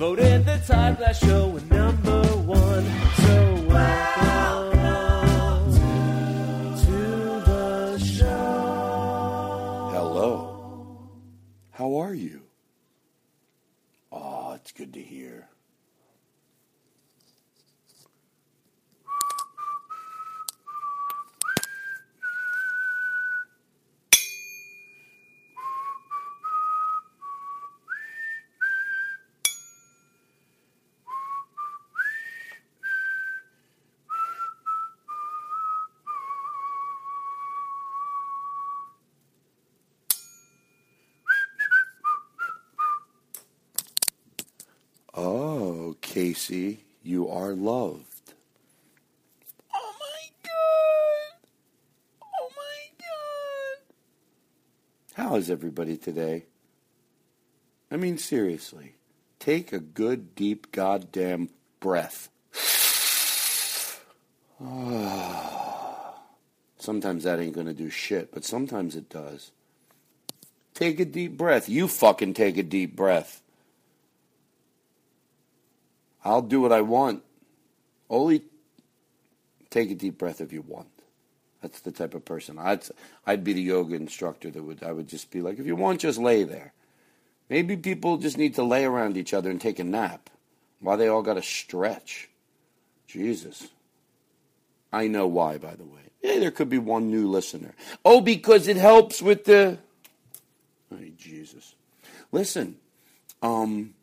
voted the Todd Glass Show number one. So welcome to the show. Hello. How are you? Oh, it's good to hear. Oh, Casey, you are loved. Oh my God. Oh my God. How is everybody today? I mean, seriously, take a good, deep, goddamn breath. Sometimes that ain't gonna do shit, but sometimes it does. Take a deep breath. You fucking take a deep breath. I'll do what I want. Only take a deep breath if you want. That's the type of person. I'd I'd be the yoga instructor that would I would just be like, if you want, just lay there. Maybe people just need to lay around each other and take a nap. Why they all got to stretch? Jesus. I know why, by the way. Yeah, there could be one new listener. Oh, because it helps with the. Hey, Jesus. Listen, um,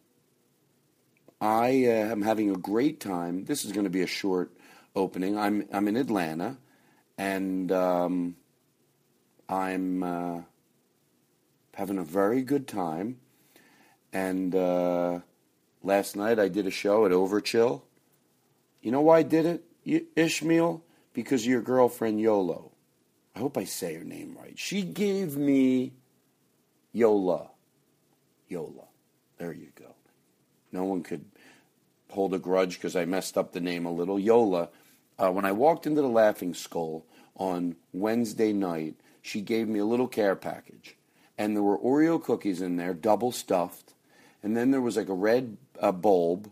I uh, am having a great time. This is going to be a short opening. I'm I'm in Atlanta, and um, I'm uh, having a very good time. And uh, last night I did a show at Overchill. You know why I did it, Ishmael? Because your girlfriend Yolo. I hope I say her name right. She gave me Yola. Yola. There you go. No one could hold a grudge because I messed up the name a little. Yola. Uh, when I walked into the Laughing Skull on Wednesday night, she gave me a little care package. and there were Oreo cookies in there, double stuffed, and then there was like a red uh, bulb,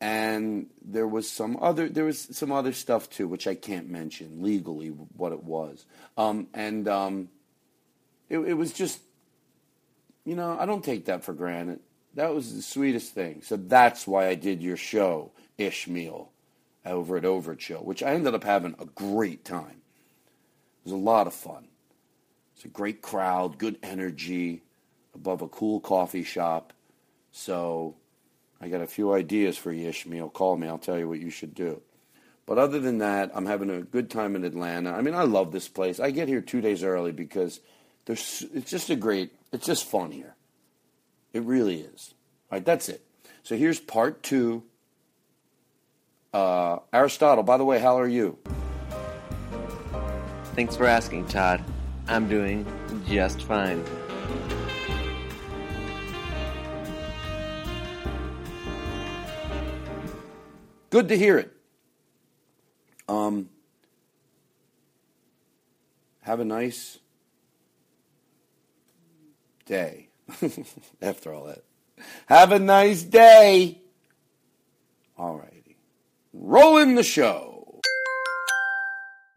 and there was some other there was some other stuff too, which I can't mention legally what it was, um, and um, it, it was just, you know, I don't take that for granted. That was the sweetest thing. So that's why I did your show, Ishmael, over at Show, which I ended up having a great time. It was a lot of fun. It's a great crowd, good energy, above a cool coffee shop. So I got a few ideas for you, Ishmael. Call me, I'll tell you what you should do. But other than that, I'm having a good time in Atlanta. I mean, I love this place. I get here two days early because there's, it's just a great, it's just fun here. It really is. All right, that's it. So here's part two. Uh, Aristotle, by the way, how are you? Thanks for asking, Todd. I'm doing just fine. Good to hear it. Um, have a nice day. After all that, have a nice day. All righty, rolling the show.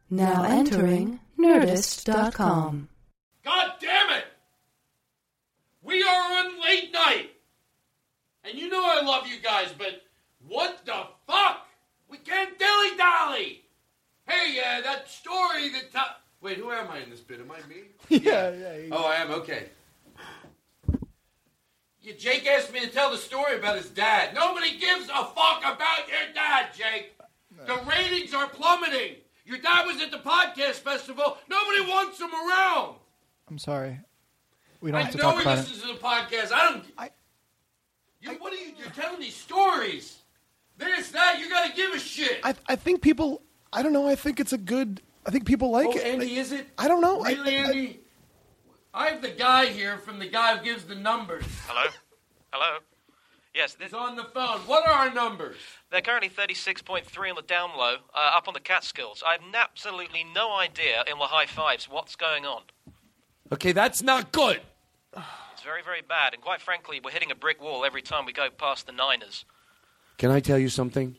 Now entering Nerdist.com. God damn it! We are on late night! And you know I love you guys, but what the fuck? We can't dilly dally! Hey, uh, that story that. To- Wait, who am I in this bit? Am I me? Yeah, yeah. yeah. Oh, I am? Okay. Jake asked me to tell the story about his dad. Nobody gives a fuck about your dad, Jake. The ratings are plummeting. Your dad was at the podcast festival. Nobody wants him around. I'm sorry. We don't I have to know talk he about listens to the podcast. I don't. I- You, what are you? You're telling these stories. This, that. You got to give a shit. I, I think people. I don't know. I think it's a good. I think people like oh, it. Andy, Like, is it? I don't know. Really, I- Andy? I have the guy here from the guy who gives the numbers. Hello? Hello? Yes, this, He's on the phone. What are our numbers? they're currently 36.3 on the down low, uh, up on the Catskills. I have absolutely no idea in the high fives what's going on. Okay, that's not good. It's very, very bad, and quite frankly, we're hitting a brick wall every time we go past the Niners. Can I tell you something?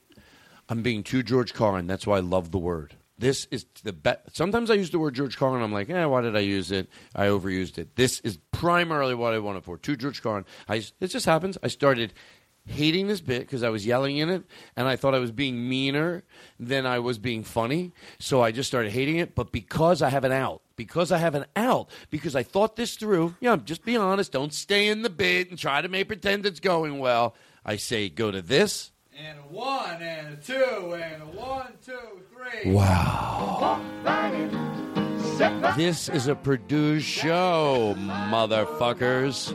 I'm being too George Carlin. That's why I love the word. This is the best. Sometimes I use the word George Carlin. I'm like, eh, why did I use it? I overused it. This is primarily what I want it for. Too George Carlin. I, it just happens. I started hating this bit because I was yelling in it, and I thought I was being meaner than I was being funny. So I just started hating it. But because I have an out, because I have an out, because I thought this through, yeah, just be honest. Don't stay in the bit and try to make pretend it's going well. I say, go to this. And one, and a two, and a one, two, three. Wow. This is a Purdue show, motherfuckers.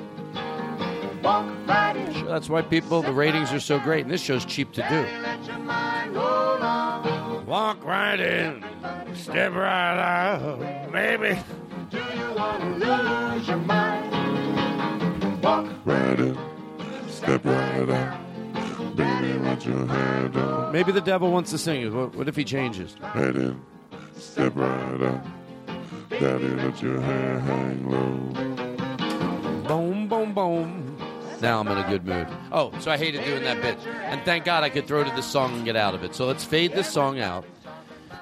Sure, That's why people, the ratings are so great, and this show's cheap to do. Walk right in, step right out, baby. Do you want to lose your mind? Walk right in, step right out. Baby, let your head down. Maybe the devil wants to sing it. What, what if he changes? Head in, step right out. Daddy, let your hair hang low. Boom, boom, boom. Now I'm in a good mood. Oh, so I hated doing that bit. And thank God I could throw to the song and get out of it. So let's fade this song out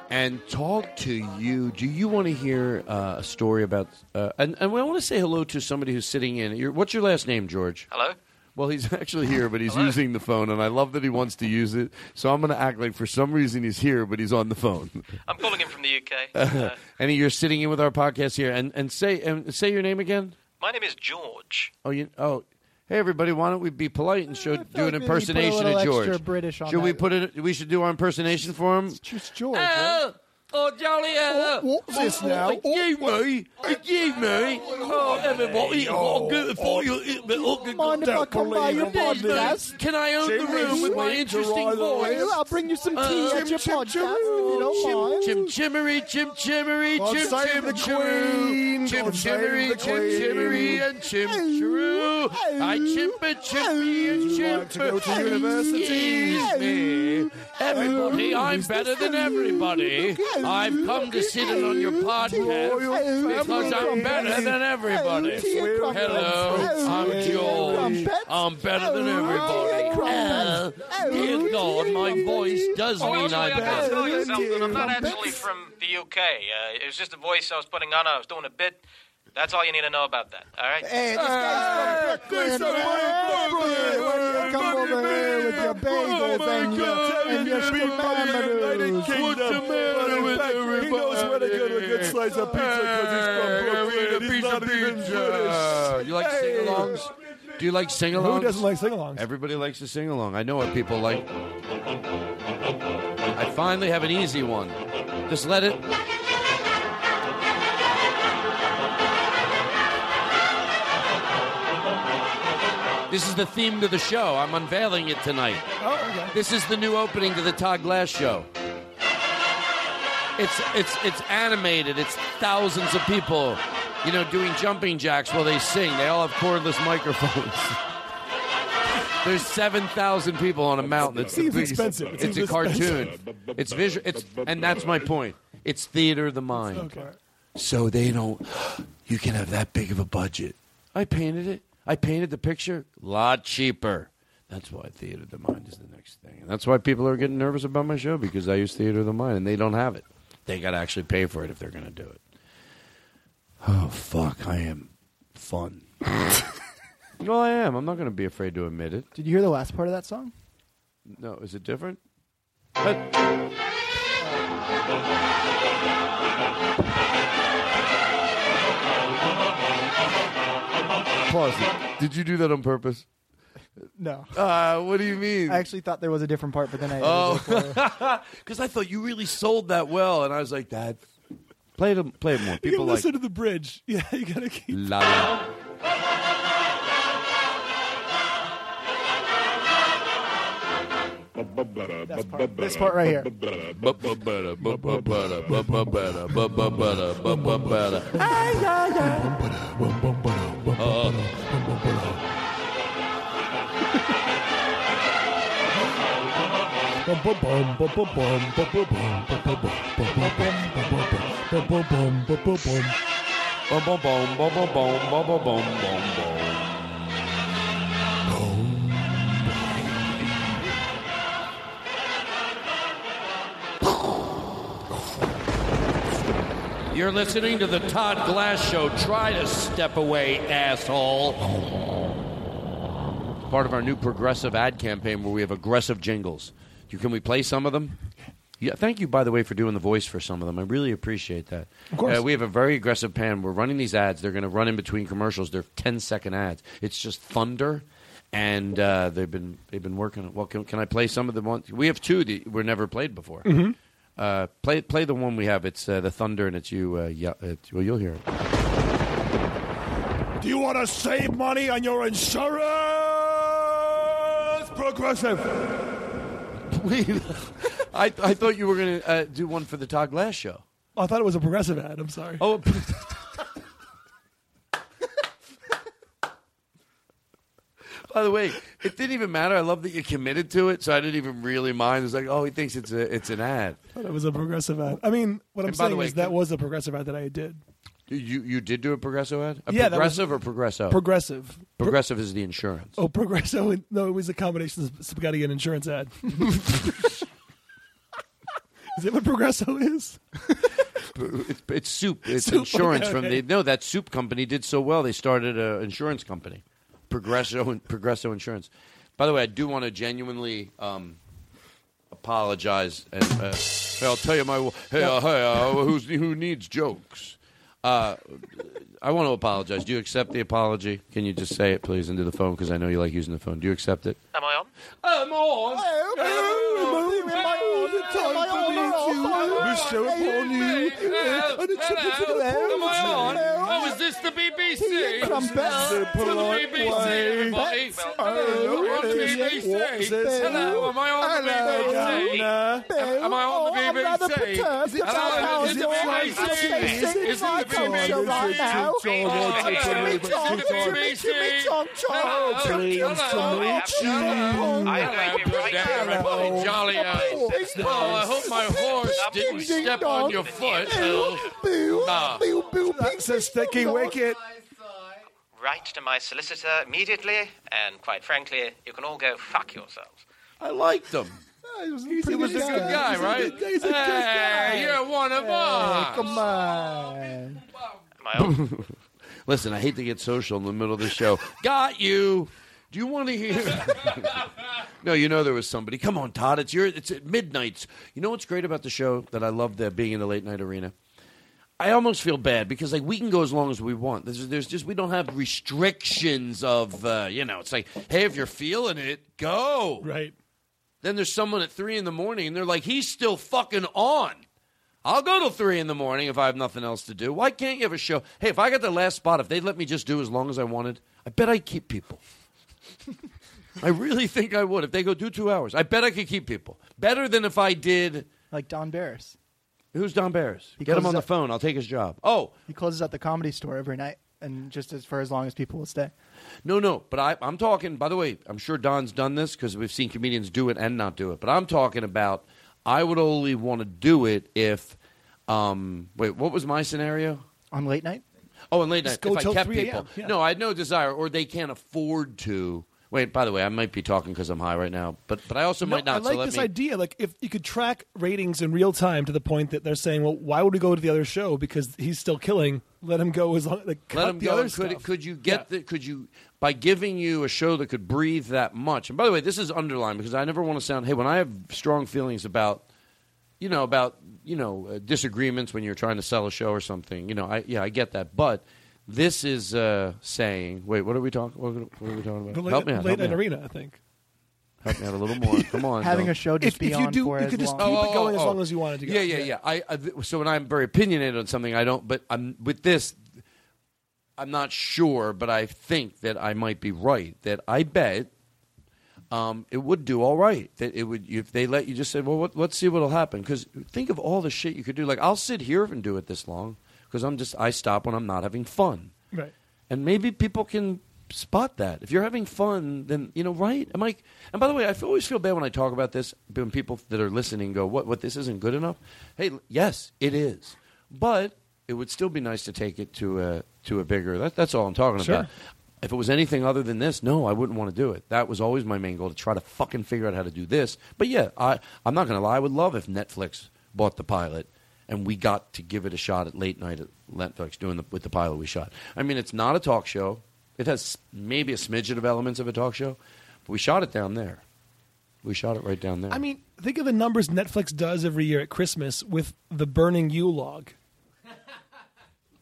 and talk to you. Do you want to hear uh, a story about. Uh, and, and I want to say hello to somebody who's sitting in. Your, what's your last name, George? Hello? Well, he's actually here, but he's Hello. using the phone, and I love that he wants to use it. So I'm going to act like for some reason he's here, but he's on the phone. I'm calling him from the UK. Uh, and you're sitting in with our podcast here, and and say and say your name again. my name is George. Oh, you oh. Hey everybody! Why don't we be polite and show, I do an like maybe put a impersonation of George? extra British on should we put it? We should do our impersonation for him. It's just George. right? Oh, Jolly, What- what's this now? Excuse me, excuse me. Oh, everybody, I've got for you. Mind if I come by your podcast? Can I own the room with my interesting voice? I'll bring you some tea Uh, at your chim, podcast chim, if you don't mind. Chim chimmery, chim chimmery, chim save chim chimmery, chim chimmery, and chim chiroo. I chimper chimpy and Would you like to go chimper. to university? Excuse me, everybody, I'm better than everybody. I've come to sit in on your podcast because I'm better than everybody. Hello, I'm George. I'm better than everybody. Oh, dear God, my voice does Oh, mean actually, I'm I gotta better. tell you something. I'm not actually from the UK. Uh, it was just a voice I was putting on. I was doing a bit. That's all you need to know about that. All right. Hey, this guy's from Brooklyn. Hey, Brooklyn, when you come over here with your bagels and your, and your Kingdom. But in fact, He knows where to get a good slice of pizza because he's from Brooklyn. He's not even British. You like Hey. sing-alongs? Do you like sing-alongs? Who doesn't like sing-alongs? Everybody likes to sing along. I know what people like. I finally have an easy one. Just let it. This is the theme to the show. I'm unveiling it tonight. Oh, okay. This is the new opening to the Todd Glass show. It's it's it's animated. It's thousands of people, you know, doing jumping jacks while they sing. They all have cordless microphones. There's seven thousand people on a mountain. It's expensive. It It's seems a cartoon. It's visual. It's and that's my point. It's theater of the mind. Okay. So they don't. You can have that big of a budget. I painted it. I painted the picture. A Lot cheaper. That's why theater of the mind is the next thing. And that's why people are getting nervous about my show because I use theater of the mind and they don't have it. They got to actually pay for it if they're going to do it. Oh fuck! I am fun. well, I am. I'm not going to be afraid to admit it. Did you hear the last part of that song? No, is it different? Pause it. Did you do that on purpose? No. Uh, what do you mean? I actually thought there was a different part, but then I. Oh, because I thought you really sold that well, and I was like, "That play it, play it more." You People like listen to the bridge. Yeah, you gotta keep. la la. This part right here. Bum, You're listening to the Todd Glass Show. Try to step away, asshole. Part of our new progressive ad campaign where we have aggressive jingles. You- Can we play some of them? Yeah, thank you, by the way, for doing the voice for some of them. I really appreciate that. Of course. Uh, we have a very aggressive pan. We're running these ads. They're going to run in between commercials. They're 10 second ads. It's just thunder, and uh, they've been they've been working. on Well, can, can I play some of the ones? We have two that were never played before. Mm-hmm. Uh, play play the one we have. It's uh, the thunder, and it's you. Uh, yeah, it's, well, you'll hear it. Do you want to save money on your insurance? Progressive. Wait, I, I thought you were going to uh, do one for the Todd Glass show. Oh, I thought it was a progressive ad. I'm sorry. Oh. By the way, it didn't even matter. I love that you committed to it, so I didn't even really mind. It was like, oh, he thinks it's a it's an ad. Thought it was a progressive ad. I mean, what I'm And by the saying way, is that can- was a progressive ad that I did. You you did do a progressive ad? A Yeah, that was- progressive or progresso? Progressive. Pro- Progressive is the insurance. Oh, progressive. No, it was a combination of spaghetti and insurance ad. is that what progresso is? It's, it's soup. It's Soup, insurance okay, from okay. the no. That soup company did so well. They started an insurance company, Progresso Progresso Insurance. By the way, I do want to genuinely um, apologize. And uh, hey, I'll tell you my hey uh, hey uh, who's, who needs jokes. Uh, I want to apologize. Do you accept the apology? Can you just say it, please, into the phone? Because I know you like using the phone. Do you accept it? Am I on? I'm on. Mr. Bonnie. Am I on? Who is this the BBC? Crumpets. Hello, to the BBC, everybody. Hello, on BBC. Hello, am I on the BBC? Am I on the I'm rather BBC? perturbed about how Hello, is it the you're BBC? facing Is it my the culture BBC? right now. Oh, hello, Jimmy Chong, is it the Jimmy, BBC? Jimmy Chong Chong. Hello, Pleased to hello, meet you. Hello, good day, everybody. Jolly eyes. Oh, I hope my horse didn't step on your foot. Oh, nah. That's a sticky wicket. Write to my solicitor immediately, and quite frankly, you can all go fuck yourselves. I liked him. He was a good guy, right? He's a good guy. Hey, you're one of us. Come on. Listen, I hate to get social in the middle of the show. Got you. Do you want to hear? no, you know there was somebody. Come on, Todd. It's your. It's at midnight. You know what's great about the show that I love that being in the late night arena. I almost feel bad because like we can go as long as we want. There's, there's just we don't have restrictions of uh, you know. It's like hey, if you're feeling it, go. Right. Then there's someone at three in the morning and they're like, he's still fucking on. I'll go till three in the morning if I have nothing else to do. Why can't you have a show? Hey, if I got the last spot, if they'd let me just do as long as I wanted, I bet I'd keep people. I really think I would. If they go do two hours, I bet I could keep people. Better than if I did. Like Don Barris. Who's Don Barris? He Get him on the phone. I'll take his job. Oh, He closes at the comedy store every night, and just as for as long as people will stay. No, no, but I, I'm talking. By the way, I'm sure Don's done this because we've seen comedians do it and not do it. But I'm talking about. I would only want to do it if. Um, wait, what was my scenario? On late night? Oh, and late Just night. If I kept 3 a.m., people, yeah. no, I had no desire, or they can't afford to. Wait, by the way, I might be talking because I'm high right now, but but I also No, might not. I like so this me, idea. Like, if you could track ratings in real time to the point that they're saying, "Well, why would we go to the other show because he's still killing? Let him go as long like Let him the go. other Could stuff." could you get the, could you by giving you a show that could breathe that much? And by the way, this is underlined because I never want to sound. Hey, when I have strong feelings about, you know, about you know uh, disagreements when you're trying to sell a show or something. You know, I yeah, I get that, but. This is uh, saying. Wait, what are we talking? What, what are we talking about? The late, help me out. late help me night out. arena, I think. Help me out a little more. Come on. Having Bill. a show just If- be if you on do- for you as could just long. keep it going as long as you want it to go. Yeah, yeah, Yeah. yeah. I, I so when I'm very opinionated on something, I don't. But I'm with this. I'm not sure, but I think that I might be right. That I bet um, it would do all right. That it would if they let you just say, well, what, let's see what'll happen. Because think of all the shit you could do. Like I'll sit here and do it this long because I'm just I stop when I'm not having fun. Right. And maybe people can spot that. If you're having fun, then you know, right? Am I? And by the way, I always feel bad when I talk about this. When people that are listening go, "What? What? This isn't good enough." Hey, yes, it is, but it would still be nice to take it to a to a bigger. That, that's all I'm talking Sure. about. If it was anything other than this, no, I wouldn't want to do it. That was always my main goal to try to fucking figure out how to do this. But yeah, I I'm not going to lie. I would love if Netflix bought the pilot and we got to give it a shot at late night at Netflix doing the, with the pilot we shot. I mean, it's not a talk show. It has maybe a smidgen of elements of a talk show, but we shot it down there. We shot it right down there. I mean, think of the numbers Netflix does every year at Christmas with the burning Yule log.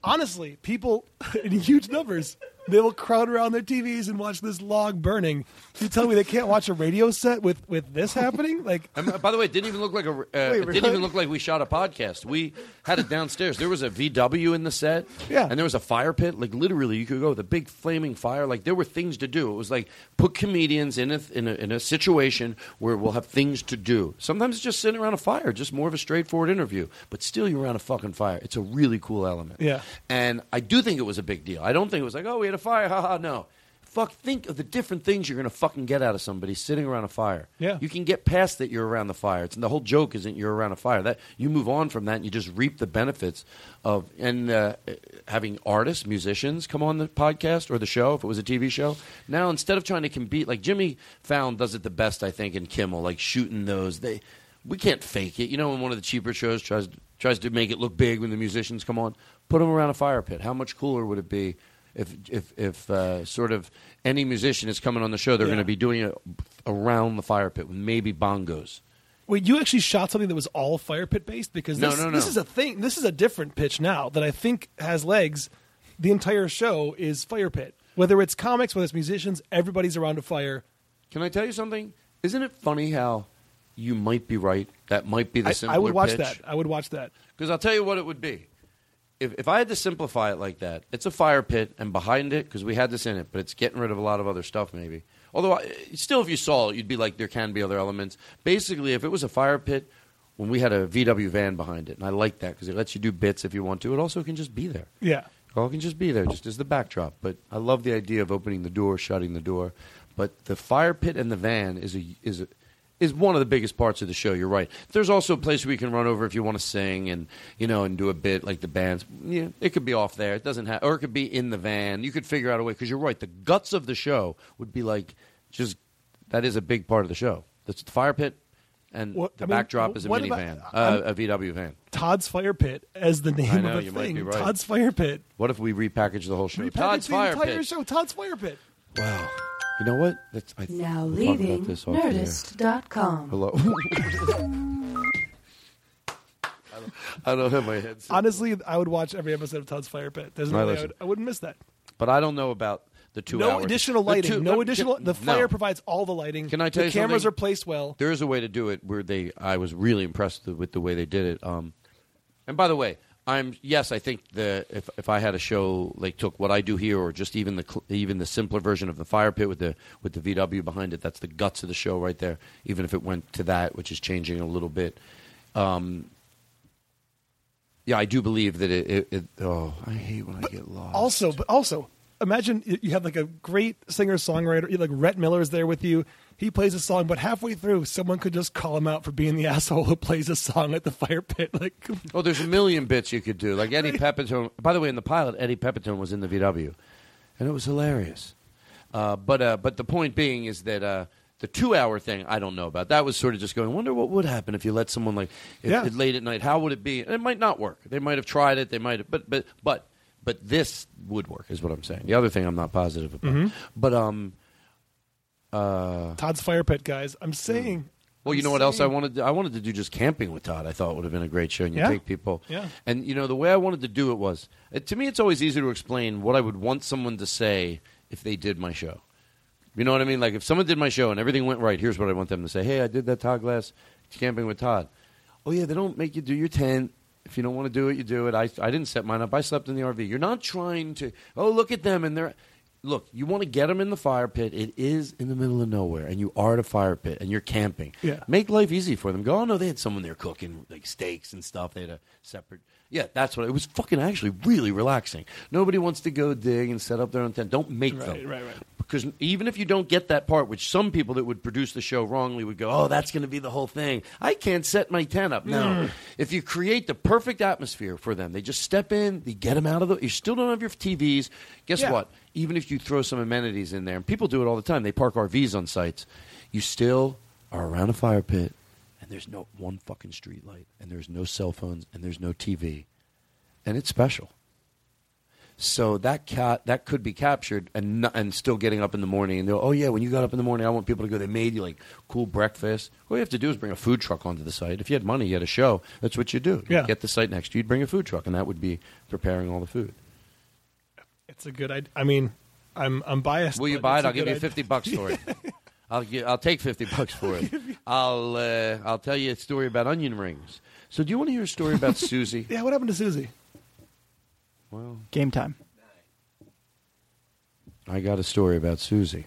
Honestly, people in huge numbers they will crowd around their TVs and watch this log burning. You tell me they can't watch a radio set with, with this happening? Like, by the way, it didn't even look like a. Uh, it really? didn't even look like we shot a podcast. We had it downstairs. There was a VW in the set, Yeah. and there was a fire pit. Like literally, you could go with a big flaming fire. Like there were things to do. It was like put comedians in a in a, in a situation where we'll have things to do. Sometimes it's just sitting around a fire, just more of a straightforward interview. But still, you're around a fucking fire. It's a really cool element. Yeah. and I do think it was a big deal. I don't think it was like, oh, we had a fire, haha. No. Fuck, think of the different things you're going to fucking get out of somebody sitting around a fire. Yeah. You can get past that you're around the fire. It's, the whole joke isn't you're around a fire. That you move on from that and you just reap the benefits of and uh, having artists, musicians come on the podcast or the show if it was a TV show. Now instead of trying to compete, like Jimmy Fallon does it the best, I think, in Kimmel, like shooting those. They we can't fake it. You know, when one of the cheaper shows tries tries to make it look big when the musicians come on, put them around a fire pit. How much cooler would it be? If if if uh, sort of any musician is coming on the show, they're Yeah. going to be doing it around the fire pit with maybe bongos. wait, you actually shot something that was all fire pit based? Because No, this, no, this is a thing. This is a different pitch now that I think has legs. The entire show is fire pit. Whether it's comics, whether it's musicians, everybody's around a fire. Can I tell you something? Isn't it funny how you might be right? That might be the I, simpler I would watch pitch? that. I would watch that. Because I'll tell you what it would be. If, if I had to simplify it like that, it's a fire pit, and behind it, because we had this in it, but it's getting rid of a lot of other stuff, maybe. Although, I, still, if you saw it, you'd be like, there can be other elements. Basically, if it was a fire pit, when we had a VW van behind it, and I like that because it lets you do bits if you want to, it also can just be there. Yeah. It all can just be there, just as the backdrop. But I love the idea of opening the door, shutting the door. But the fire pit and the van is a is a, is one of the biggest parts of the show. You're right. There's also a place where you can run over if you want to sing and you know and do a bit like the bands. Yeah, it could be off there. It doesn't have, or it could be in the van. You could figure out a way because you're right. The guts of the show would be like just that is a big part of the show. That's the fire pit, and the I mean, backdrop is a minivan, uh, a VW van. Todd's Fire Pit as the name know of the thing. right. Todd's Fire Pit. What if we repackage the whole show? Repackage Todd's the Fire entire Pit. show. Todd's Fire Pit. Wow. You know what? That's, I, Now we'll talk leaving this off the air. Nerdist.com. Hello. I don't have my headset. Honestly, I would watch every episode of Todd's Fire Pit. There's no Right, way I, would, I wouldn't miss that. But I don't know about the two no hours. additional The lighting. two- no can- additional. The no. fire provides all the lighting. Can I tell the you cameras something? are placed well. There is a way to do it where they. I was really impressed with the way they did it. Um, and by the way, I'm yes. I think the if if I had a show like took what I do here, or just even the cl- even the simpler version of the fire pit with the with the VW behind it, that's the guts of the show right there. Even if it went to that, which is changing a little bit. Um, yeah, I do believe that it. it, it oh, I hate when I get lost. Also, but also, imagine you have like a great singer songwriter, like Rhett Miller's there with you. He plays a song, but halfway through, someone could just call him out for being the asshole who plays a song at the fire pit. Like, Oh, there's a million bits you could do. Like Eddie Pepitone. By the way, in the pilot, Eddie Pepitone was in the VW, and it was hilarious. Uh, but uh, but the point being is that uh, the two hour thing I don't know about. That was sort of just going. Wonder what would happen if you let someone like if, Yeah. late at night. How would it be? And it might not work. They might have tried it. They might have. But but but but this would work. Is what I'm saying. The other thing I'm not positive about. Mhm. But um. Uh, Todd's fire pit, guys. I'm saying. well, you know what else I wanted? To, I wanted to do just camping with Todd. I thought it would have been a great show. And you Yeah. take people, Yeah. And you know the way I wanted to do it was it, to me. It's always easy to explain what I would want someone to say if they did my show. You know what I mean? Like if someone did my show and everything went right, here's what I want them to say: Hey, I did that Todd Glass camping with Todd. Oh yeah, they don't make you do your tent. If you don't want to do it, you do it. I I didn't set mine up. I slept in the RV. You're not trying to. Oh, look at them and they're. Look, you want to get them in the fire pit. It is in the middle of nowhere, and you are at a fire pit, and you're camping. Yeah. Make life easy for them. Go, oh no, they had someone there cooking like steaks and stuff. They had a separate. Yeah, that's what it was. Fucking actually really relaxing. Nobody wants to go dig and set up their own tent. Don't make Right, them. right, right. Because even if you don't get that part, which some people that would produce the show wrongly would go, oh, that's going to be the whole thing. I can't set my tent up. No. Mm. If you create the perfect atmosphere for them, they just step in, you get them out of the. You still don't have your TVs. Guess Yeah. what? Even if you throw some amenities in there, and people do it all the time, they park RVs on sites, you still are around a fire pit, and there's no one fucking street light, and there's no cell phones, and there's no TV. And it's special. So that cat that could be captured and not, and still getting up in the morning and they'll oh yeah when you got up in the morning I want people to go they made you like cool breakfast all you have to do is bring a food truck onto the site if you had money you had a show that's what you do Yeah. get the site next to you you'd bring a food truck and that would be preparing all the food It's a good. idea. I mean, I'm I'm biased. will you buy it I'll give good you idea. fifty bucks for it I'll gi- I'll take fifty bucks for it I'll uh, I'll tell you a story about onion rings so do you want to hear a story about Susie Yeah, what happened to Susie? well Game time. I got a story about Susie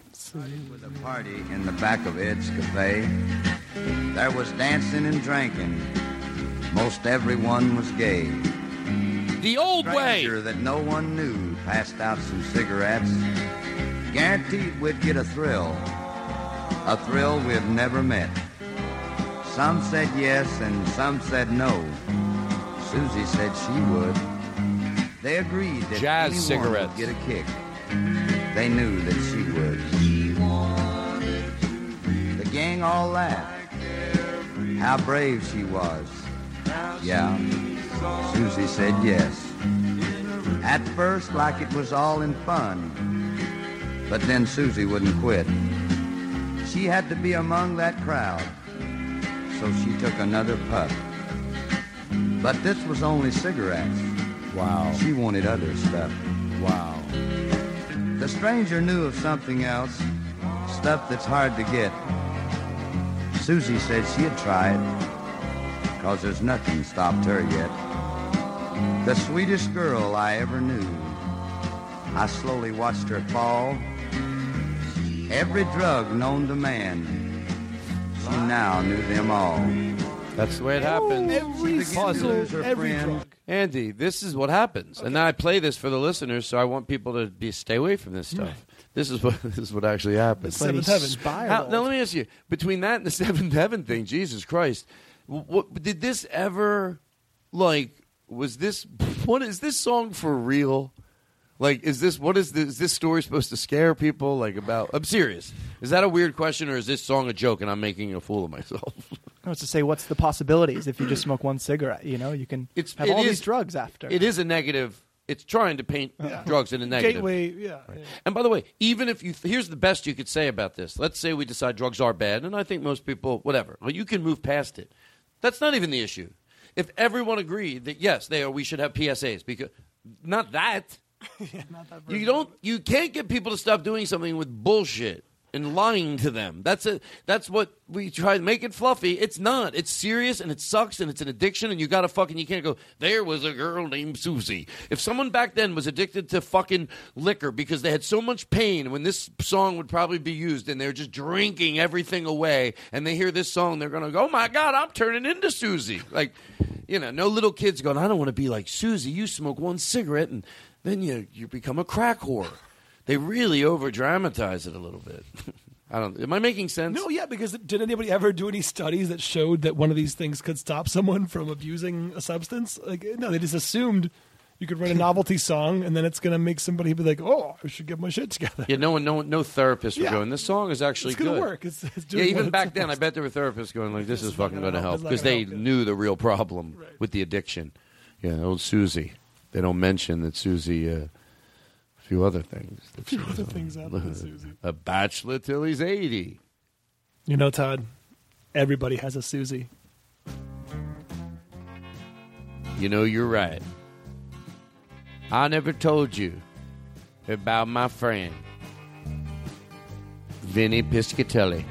was a party in the back of Ed's Cafe. There was dancing and drinking. Most everyone was gay. The old way. Stranger that no one knew passed out some cigarettes. Guaranteed we'd get a thrill. A thrill we've never met. Some said yes and some said no. Susie said she would. They agreed that Jazz anyone cigarettes. would get a kick. They knew that she would. The gang all laughed. How brave she was. Yeah, Susie said yes. At first, like it was all in fun. But then Susie wouldn't quit. She had to be among that crowd. So she took another puff. But this was only cigarettes. Wow. She wanted other stuff. Wow. The stranger knew of something else, stuff that's hard to get. Susie said she'd try it, cause there's nothing stopped her yet. The sweetest girl I ever knew. I slowly watched her fall. Every drug known to man, she now knew them all. That's the way it happens. Every Pause single- it. every drug. Andy, this is what happens, and I play this for the listeners, so I want people to be stay away from this stuff. This is what this is what actually happens. The seventh heaven. How- now let me ask you: between that and the seventh heaven thing, Jesus Christ, wh- what did this ever like? Was this what is this song for real? Like, is this what is this, is this story supposed to scare people? Like about? I'm serious. Is that a weird question, or is this song a joke and I'm making a fool of myself? No, it's to say, what's the possibilities if you just smoke one cigarette? You know, you can It's have it all is- these drugs after. It is a negative. It's trying to paint drugs in a negative. Gateway, yeah. yeah. And by the way, even if you here's the best you could say about this. Let's say we decide drugs are bad, and I think most people, whatever. Well, you can move past it. That's not even the issue. If everyone agreed that yes, they are, we should have PSAs because not that. you don't. You can't get people to stop doing something with bullshit and lying to them. That's it. That's what we try to make it fluffy. It's not. It's serious and it sucks and it's an addiction and you got to fucking. You can't go. There was a girl named Susie. If someone back then was addicted to fucking liquor because they had so much pain when this song would probably be used and they're just drinking everything away and they hear this song, they're gonna go, "Oh my god, I'm turning into Susie." Like, you know, no little kids going, "I don't want to be like Susie." You smoke one cigarette and then you you become a crack whore. They really over dramatize it a little bit. I don't. Am I making sense? No, yeah, because did anybody ever do any studies that showed that one of these things could stop someone from abusing a substance? Like, no, they just assumed you could write a novelty song and then it's going to make somebody be like, "Oh, I should get my shit together." Yeah, no one, no, no therapists were Yeah. going. This song is actually It's gonna good. work. It's- it's yeah, doing what even back then, I bet there were therapists going like, "This is fucking going to help. help," It's not because they help, yeah. knew the real problem with the addiction. Yeah, old Susie. They don't mention that Susie. Uh, few other things. A few other things out there, Susie. A bachelor till he's eighty. You know, Todd, everybody has a Susie. You know, you're right. I never told you about my friend, Vinny Piscatelli.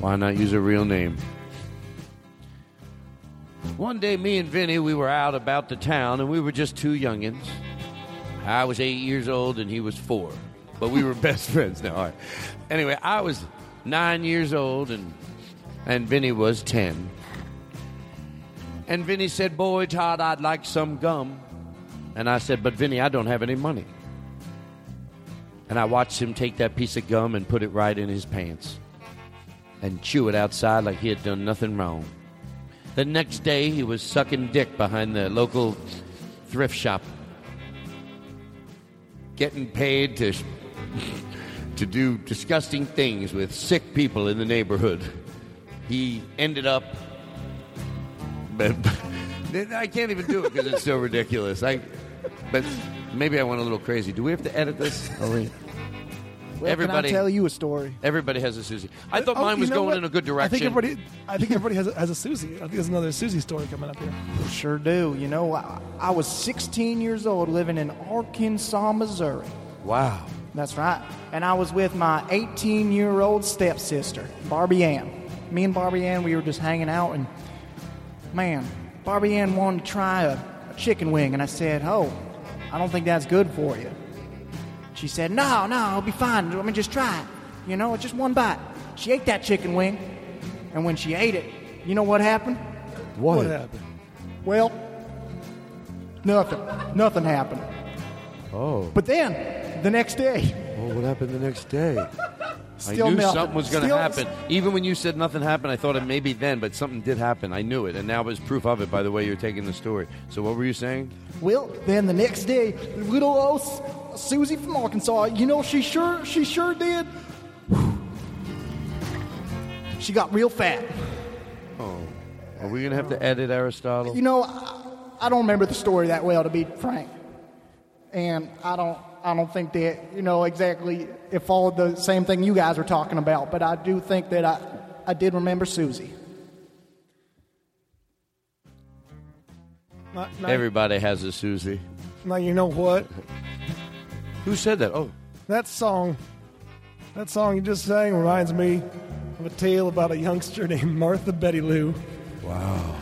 Why not use a real name? One day, me and Vinny, we were out about the town, and we were just two youngins. I was eight years old, and he was four, but we were best friends now. All right. Anyway, I was nine years old, and and Vinny was ten. And Vinny said, Boy, Todd, I'd like some gum. And I said, But Vinny, I don't have any money. And I watched him take that piece of gum and put it right in his pants and chew it outside like he had done nothing wrong. The next day, he was sucking dick behind the local thrift shop, getting paid to, to do disgusting things with sick people in the neighborhood. He ended up I can't even do it because it's so ridiculous. I, but maybe I went a little crazy. Do we have to edit this? Oh, Are Well, everybody, can I tell you a story? everybody has a Susie. I thought Oh, mine was going what? in a good I direction. think everybody, I think everybody has a, has a Susie. I think there's another Susie story coming up here. Sure do. You know, I, I was 16 years old living in Arkansas, Missouri. wow. That's right. And I was with my 18 year old stepsister, Barbie Ann. Me and Barbie Ann, we were just hanging out, and man, Barbie Ann wanted to try a, a chicken wing, and I said, Oh, I don't think that's good for you. She said, No, no, I'll be fine. Let me just try it. You know, it's just one bite. She ate that chicken wing, and when she ate it, you know what happened? What? What happened? Well, nothing. Nothing happened. Oh. But then, the next day, Oh, what happened the next day? Still I knew something was going to happen. Even when you said nothing happened, I thought it maybe then, but something did happen. I knew it, and now there's proof of it by the way you're taking the story. So what were you saying? Well, then the next day, little old Susie from Arkansas, you know, she sure, she sure did. She got real fat. Oh, are we going to have to edit Aristotle? You know, I, I don't remember the story that well, to be frank, and I don't, I don't think that you know exactly it followed the same thing you guys were talking about. But I do think that I, I did remember Susie. Not, not, Everybody has a Susie. now you know what? Who said that? Oh, That song, that song you just sang reminds me of a tale about a youngster named Martha Betty Lou. wow.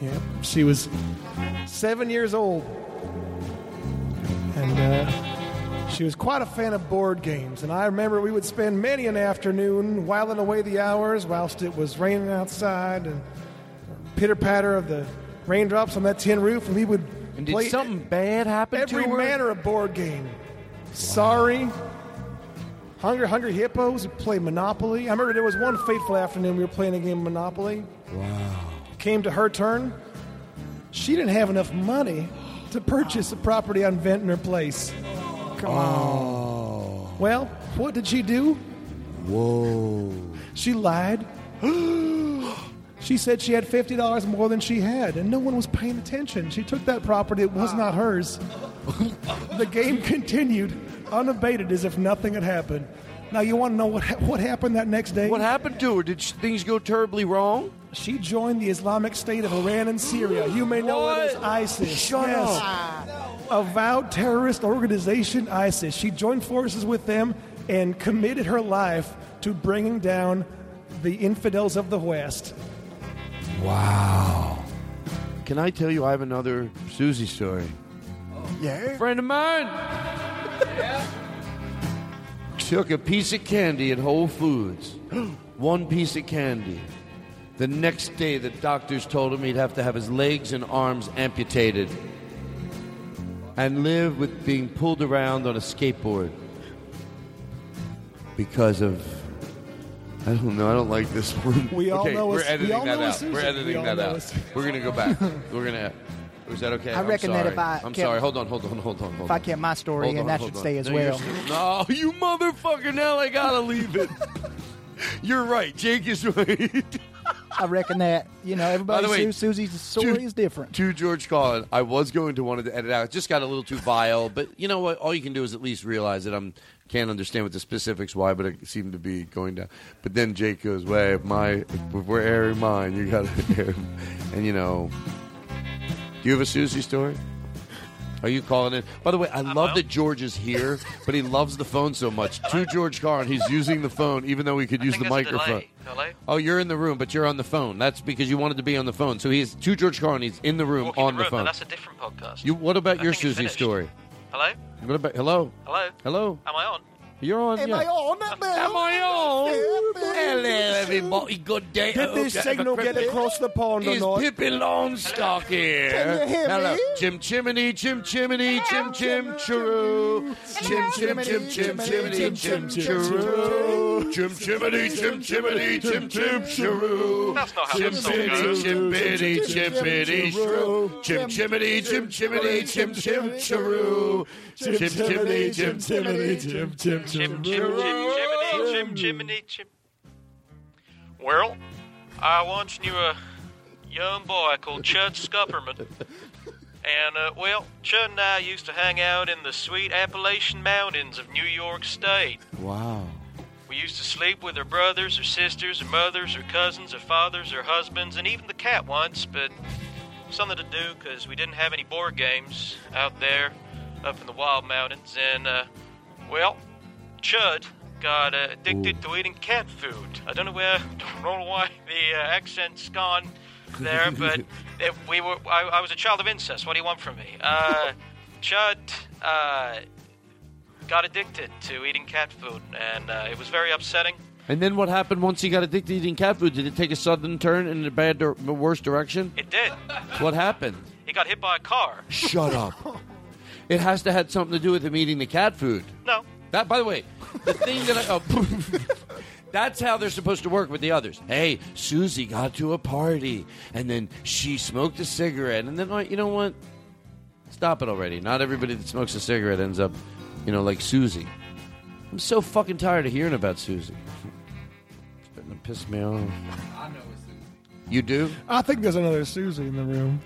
Yeah, she was seven years old And uh, she was quite a fan of board games. And I remember we would spend many an afternoon whiling away the hours whilst it was raining outside and pitter patter of the raindrops on that tin roof. And we would And did play something bad happen to every her? manner of board game. Sorry. Hungry Hungry Hippos. We played Monopoly. I remember there was one fateful afternoon we were playing a game of Monopoly. Wow. Came to her turn. She didn't have enough money to purchase a property on Ventnor Place. Come on. Oh. Well, what did she do? Whoa. She lied. she said she had $50 more than she had, and no one was paying attention. She took that property, it was not hers. the game continued unabated as if nothing had happened. Now, you want to know what, ha- what happened that next day? What happened to her? Did sh- things go terribly wrong? She joined the Islamic State of Iran and Syria. You may know it as ISIS. Shut yes. up. Avowed terrorist organization ISIS. She joined forces with them and committed her life to bringing down the infidels of the West. Wow. Can I tell you I have another Susie story? Yeah. friend of mine took a piece of candy at Whole Foods. One piece of candy. The next day, the doctors told him he'd have to have his legs and arms amputated and live with being pulled around on a skateboard because of. I don't know. I don't like this one. We all okay, know we're us- we editing all that know out. We're editing We that out. We're gonna go back. We're gonna. Is that okay? I I'm reckon that sorry. if I I'm sorry. Hold on. Hold on. Hold on. Hold If I kept my story, Hold and on, that should on. stay as No, well. No, you motherfucker! Now I gotta leave it. You're right. Jake is right. I reckon that you know everybody way, Su- Susie's story to- is different. To George Carlin, I was going to want to edit out. It just got a little too vile, but you know what? All you can do is at least realize that I'm can't understand what the specifics why, but it seemed to be going down. But then Jake goes, "Way if my if we're airing mine, you got to air." And you know, do you have a Susie story? Are you calling in? By the way, I love that George is here, but he loves the phone so much. To George Carlin, he's using the phone, even though we could use the think there's a microphone. delay. Oh, you're in the room, but you're on the phone. That's because you wanted to be on the phone. So he's to George Carlin. He's in the room Walking on the the room, phone. That's a different podcast. You. What about I your Susie finished. story? Hello? What about hello? Hello? Hello? Am I on? You're on. Am yeah. I on? Am I on? Hello, everybody. Good day. Did this signal get across the pond or Is not? Pippi Longstock here? Can you hear Hello. me? Chim chimney, chim chimney, chim chim chiroo. Chim chim chim chim chimney, chim chiroo. Chim chimney, chim chimney, chim chim chiroo. That's not how the song Chimpity, goes. chimpity, chimpity, shrew. Chim chimney, chim chimney, chim chim chiroo. Chim chimney, chim chimney, chim chim Chim, chim, chim, chimney, chim, chimney, chim. Well, I once knew a young boy called Chud Scupperman. And, uh, well, Chud and I used to hang out in the sweet Appalachian Mountains of New York State. Wow. We used to sleep with our brothers or sisters or mothers or cousins or fathers or husbands and even the cat once, but something to do because we didn't have any board games out there up in the wild mountains. And, uh, well, Chud got uh, addicted to eating cat food. I don't know where, don't know why the uh, accent's gone there, but we were. I, I was a child of incest. What do you want from me? Uh, Chud uh, got addicted to eating cat food, and uh, it was very upsetting. And then what happened once he got addicted to eating cat food? Did it take a sudden turn in a bad, dir- worse direction? It did. What happened? He got hit by a car. Shut up. It has to have something to do with him eating the cat food. No. That, by the way, the thing that I. Oh, that's how they're supposed to work with the others. Hey, Susie got to a party, and then she smoked a cigarette, and then, you know what? Stop it already. Not everybody that smokes a cigarette ends up, you know, like Susie. I'm so fucking tired of hearing about Susie. It's starting to piss me off. I know a Susie. You do? I think there's another Susie in the room.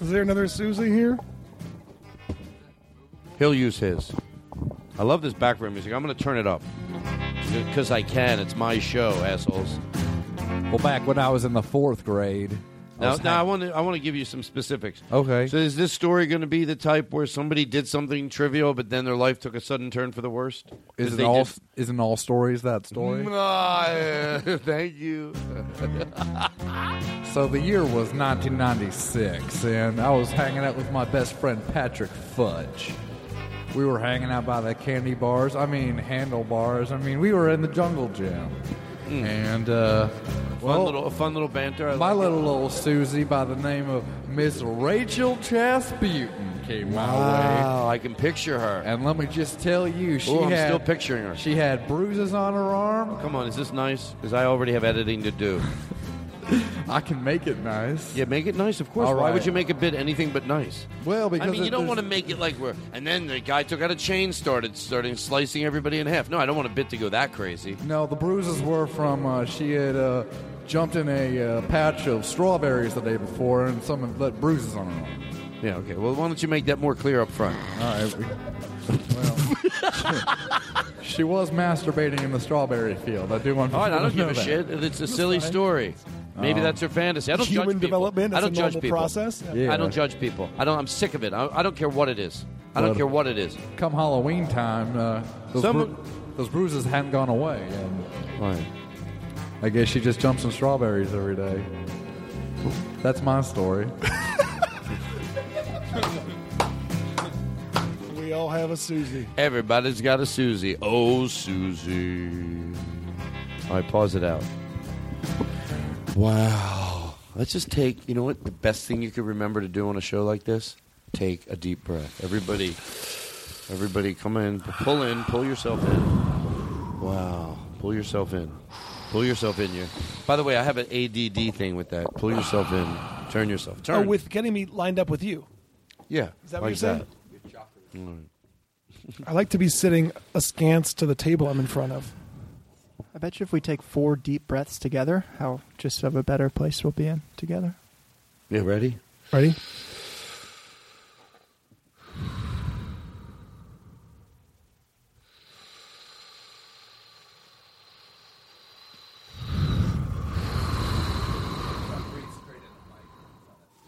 Is there another Susie here? He'll use his. I love this background music. I'm going to turn it up because I can. It's my show, assholes. Well, back when I was in the fourth grade. Now, now I want to I want to give you some specifics. Okay. So is this story going to be the type where somebody did something trivial, but then their life took a sudden turn for the worst? Isn't they all did- isn't all stories that story? Ah, thank you. So the year was 1996, and I was hanging out with my best friend Patrick Fudge. We were hanging out by the candy bars. I mean, handlebars. I mean, we were in the jungle gym. And, uh, Fun well, little, a fun little banter. I my like it. little old Susie by the name of Miss Rachel Chasputin came my way. Wow, I can picture her. And let me just tell you, she Ooh, I'm had still picturing her. She had bruises on her arm. Come on, is this nice? Because I already have editing to do. I can make it nice. Yeah, make it nice, of course. All Why right. would you make a bit anything but nice? Well, because I mean, it- you don't there's- want to make it like we're. And then the guy took out a chain, started starting slicing everybody in half. No, I don't want a bit to go that crazy. No, the bruises were from uh, she had uh, jumped in a uh, patch of strawberries the day before, and some of the bruises on her. Yeah, okay. Well, why don't you make that more clear up front? All right. we- well, she was masturbating in the strawberry field. I do want. All right, I don't to give a shit. It's a silly story. Maybe Um, that's her fantasy. I don't Human judge people. development I don't judge people. Process. I don't judge people. I don't. I'm sick of it. I, I don't care what it is. I don't care what it is. Come Halloween time, uh, those, Some- bru- those bruises hadn't gone away, and Right. I guess she just jumps in strawberries every day. That's my story. We all have a Susie. Everybody's got a Susie. Oh, Susie. All right, pause it out. Wow. Let's just take, you know what, the best thing you could remember to do on a show like this? Take a deep breath. Everybody, everybody come in, pull in, pull yourself in. Wow. Pull yourself in. Pull yourself in here. By the way, I have an ADD thing with that. Pull yourself in. Turn yourself. Oh, Turn. Oh, with getting me lined up with you. yeah. Is that what like you're that. saying? Right. I like to be sitting askance to the table I'm in front of. I bet you if we take four deep breaths together, how just of a better place we'll be in together. Yeah, ready? Ready?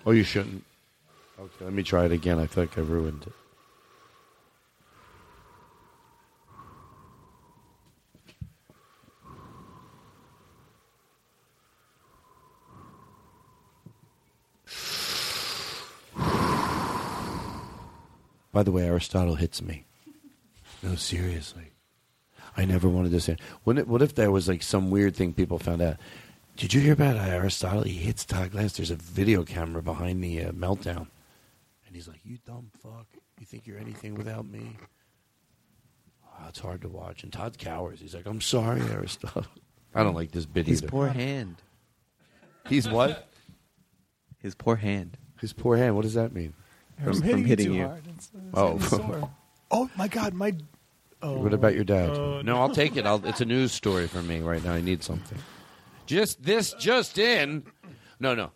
Oh, you shouldn't. Okay, let me try it again. I feel like I ruined it. By the way, Aristotle hits me. No, seriously. I never wanted to say. What if, what if there was like some weird thing people found out? Did you hear about Aristotle? He hits Todd Glass. There's a video camera behind the uh, meltdown, and he's like, "You dumb fuck! You think you're anything without me?" Oh, it's hard to watch. And Todd cowers. He's like, "I'm sorry, Aristotle." I don't like this bit His either. poor hand. He's what? His poor hand. His poor hand. What does that mean? I'm From- hitting, from hitting you. hard. It's, it's Oh. oh my God, my. Oh, What about your dad? oh, no, I'll take it. I'll, it's a news story for me right now. I need something. Just this, just in. No, no.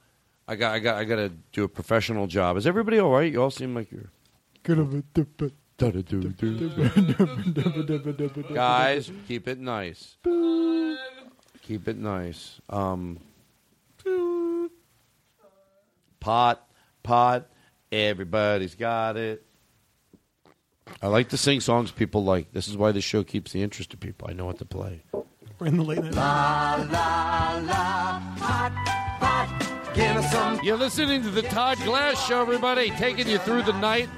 I got, I got, I got to do a professional job. Is everybody all right? You all seem like you're. Guys, keep it nice. Keep it nice. Um, pot, pot. Everybody's got it. I like to sing songs people like. This is why the show keeps the interest of people. I know what to play. We're in the late night. You're listening to the Todd Glass Show, everybody, taking you through the night.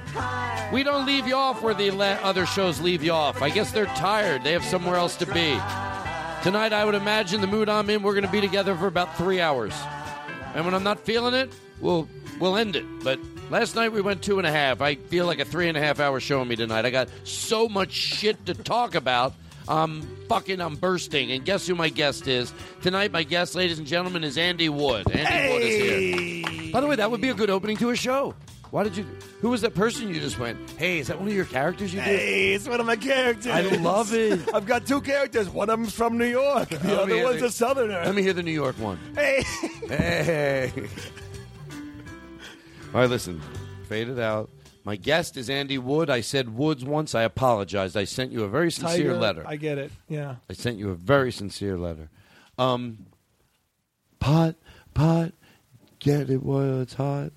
We don't leave you off where the la- other shows leave you off. I guess they're tired. They have somewhere else to be. Tonight, I would imagine the mood I'm in, we're going to be together for about three hours. And when I'm not feeling it, we'll we'll end it. But last night we went two and a half. I feel like a three and a half hour show on me tonight. I got so much shit to talk about. I'm fucking, I'm bursting. And guess who my guest is tonight? My guest, ladies and gentlemen, is Andy Wood. Andy Wood is here. By the way, that would be a good opening to a show. Why did you? Who was that person you just went? Hey, is that one of your characters you did? Hey, it's one of my characters. I love it. I've got two characters. One of them's from New York. The Let other one's the- a Southerner. Let me hear the New York one. Hey. Hey. All right, listen. Fade it out. My guest is Andy Wood. I said Woods once. I apologized. I sent you a very sincere Tiger, letter. I get it. Yeah. I sent you a very sincere letter. Um, pot, pot, get it while it's hot.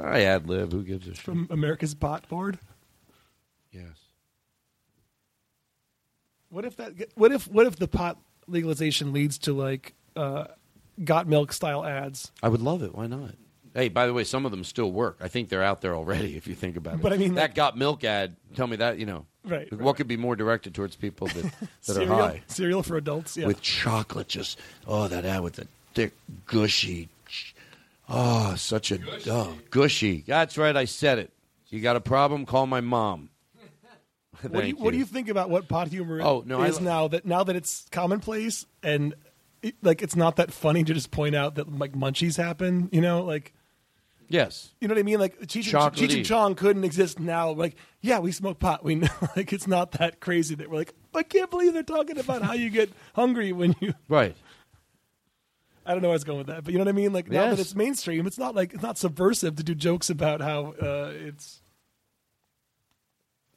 I ad lib. Who gives a shit? From America's Pot Board. Yes. What if that? What if? What if the pot legalization leads to like uh, got milk style ads. I would love it. Why not? Hey, by the way, some of them still work. I think they're out there already. If you think about it, But I mean, that like- got milk ad. Tell me that you know. Right, What could be more directed towards people that, that are cereal, high cereal for adults. Yeah. with chocolate? Just oh, that ad with the thick, gushy. Oh, such a oh, gushy. That's right. I said it. You got a problem? Call my mom. what, do you, Thank what do you think about what pot humor Oh, no, is lo- now that now that it's commonplace and it, like it's not that funny to just point out that like munchies happen? You know, like Yes. you know what I mean? Like Cheech and, Cheech and Chong couldn't exist now. Like yeah, we smoke pot. We know like it's not that crazy that we're like I can't believe they're talking about how you get hungry when you. Right. I don't know where I was going with that, but you know what I mean. Like now Yes. that it's mainstream, it's not like it's not subversive to do jokes about how uh, it's.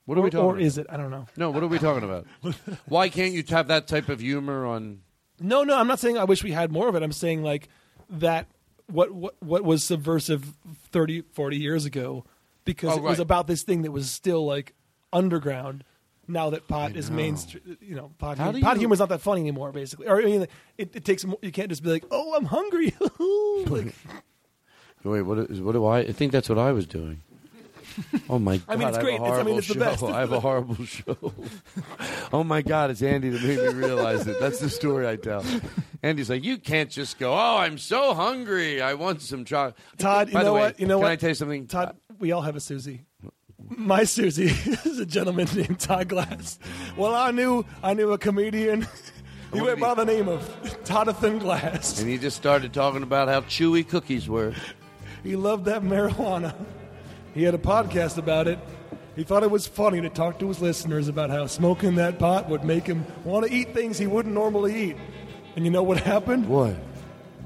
What are or, we talking? Or about? is it? I don't know. No. What are we talking about? Why can't you have that type of humor on? No, no, I'm not saying I wish we had more of it. I'm saying like that what what what was subversive 30 40 years ago because Oh, it was about this thing that was still like underground. Now that pot is mainstream, you know, pot, humor, pot humor is not that funny anymore. Basically, or I mean, it, it takes more, you can't just be like, "Oh, I'm hungry." like, Wait, what is what do I? I think that's what I was doing. Oh my god! I mean, it's have great. A It's- I mean, it's the show. best. I have a horrible show. oh my god! It's Andy that made me realize it. That's the story I tell. Andy's like, you can't just go. Oh, I'm so hungry. I want some chocolate. Todd, you By the know way, what? You know can what? Can I tell you something? Todd, uh, we all have a Susie. My Susie is a gentleman named Todd Glass. Well, I knew I knew a comedian. He went by the name of Toddathan Glass. And he just started talking about how chewy cookies were. He loved that marijuana. He had a podcast about it. He thought it was funny to talk to his listeners about how smoking that pot would make him want to eat things he wouldn't normally eat. And you know what happened? What?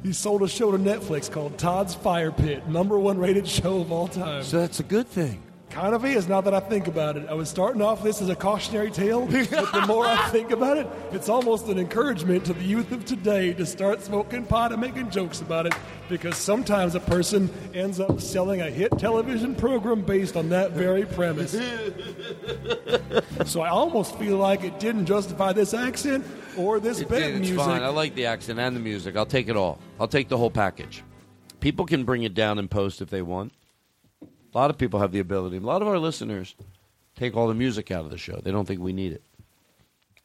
He sold a show to Netflix called Todd's Fire Pit, number one rated show of all time. So that's a good thing. Kind of is now that I think about it. I was starting off this as a cautionary tale, but the more I think about it, it's almost an encouragement to the youth of today to start smoking pot and making jokes about it because sometimes a person ends up selling a hit television program based on that very premise. so I almost feel like it didn't justify this accent or this It bed music. fine. I like the accent and the music. I'll take it all. I'll take the whole package. People can bring it down in post if they want. A lot of people have the ability. A lot of our listeners take all the music out of the show. They don't think we need it.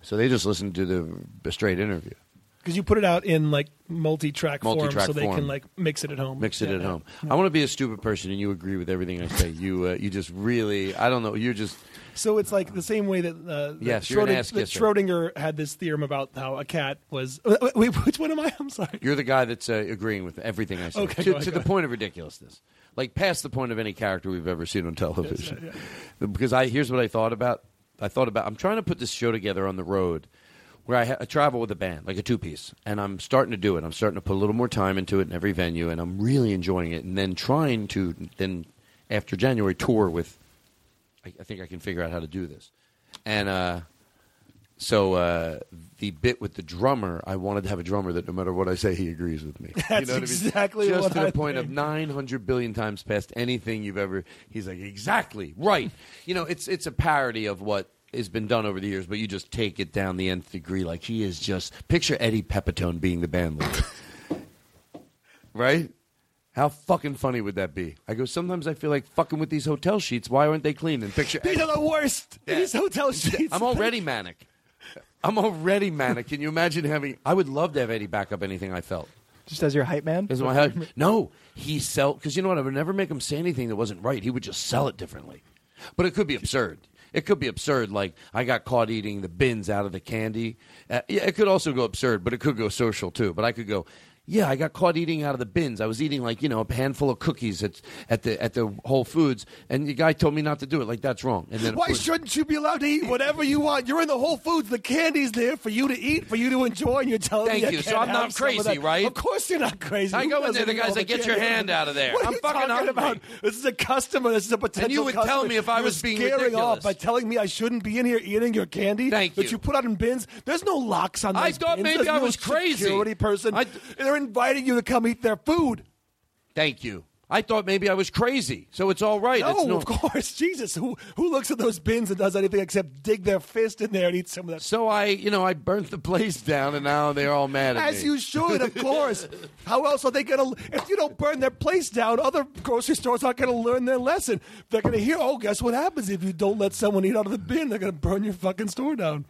So they just listen to the, the straight interview. Because you put it out in like multi-track, form, Multi-track so they form. can like mix it at home. Mix it Yeah, at yeah. home. I want to be a stupid person, and you agree with everything I say. You, uh, you just really, I don't know. You're just So it's like the same way that, uh, Yes, you're an Schrodinger, ass that kisser. Schrodinger had this theorem about how a cat was. Wait, wait, which one am I? I'm sorry. You're the guy that's uh, agreeing with everything I say Okay, to, go ahead, to go the ahead. point of ridiculousness, like past the point of any character we've ever seen on television. Because I here's what I thought about. I thought about. I'm trying to put this show together on the road, where I, ha- I travel with a band, like a two piece, and I'm starting to do it. I'm starting to put a little more time into it in every venue, and I'm really enjoying it. And then trying to then after January tour with. I, I think I can figure out how to do this, and. uh so uh, the bit with the drummer, I wanted to have a drummer that no matter what I say, he agrees with me. That's what I mean? exactly Just what to the I point of nine hundred billion times past anything you've ever. He's like exactly right. you know, it's it's a parody of what has been done over the years, but you just take it down the nth degree. Like he is just picture Eddie Pepitone being the band leader, right? How fucking funny would that be? I go. Sometimes I feel like fucking with these hotel sheets. Why aren't they clean? And picture These are the worst. These hotel sheets. I'm already manic. I'm already manic. Can you imagine having? I would love to have Eddie back up anything I felt. Just as your hype man? As my hype. No, he sell because you know what? I would never make him say anything that wasn't right. He would just sell it differently. But it could be absurd. It could be absurd, like I got caught eating the bins out of the candy. Uh, yeah, it could also go absurd, but it could go social too. But I could go, yeah, I got caught eating out of the bins. I was eating like you know a handful of cookies at at the at the Whole Foods, and the guy told me not to do it. Like that's wrong. And then Why course- shouldn't you be allowed to eat whatever you want? You're in the Whole Foods. The candy's there for you to eat, for you to enjoy, and you're telling Thank me I you. So I'm not crazy, right? Of course you're not crazy. I Who go in there, the guy's like, "Get your hand out of there." What are I'm you fucking talking hungry. about? This is a customer. This is a potential. And you would tell me if I You're was being scaring ridiculous. off by telling me I shouldn't be in here eating your candy. Thank that you. you put out in bins. There's no locks on those I thought bins. maybe There's I no was crazy. Security person. They're inviting you to come eat their food. Thank you. I thought maybe I was crazy, so it's all right. No, it's no of course, Jesus. Who who looks at those bins and does anything except dig their fist in there and eat some of that? So I, you know, I burnt the place down, and now they're all mad at me. As me. you should, of course. How else are they going to? If you don't burn their place down, other grocery stores aren't going to learn their lesson. They're going to hear, oh, guess what happens if you don't let someone eat out of the bin? They're going to burn your fucking store down.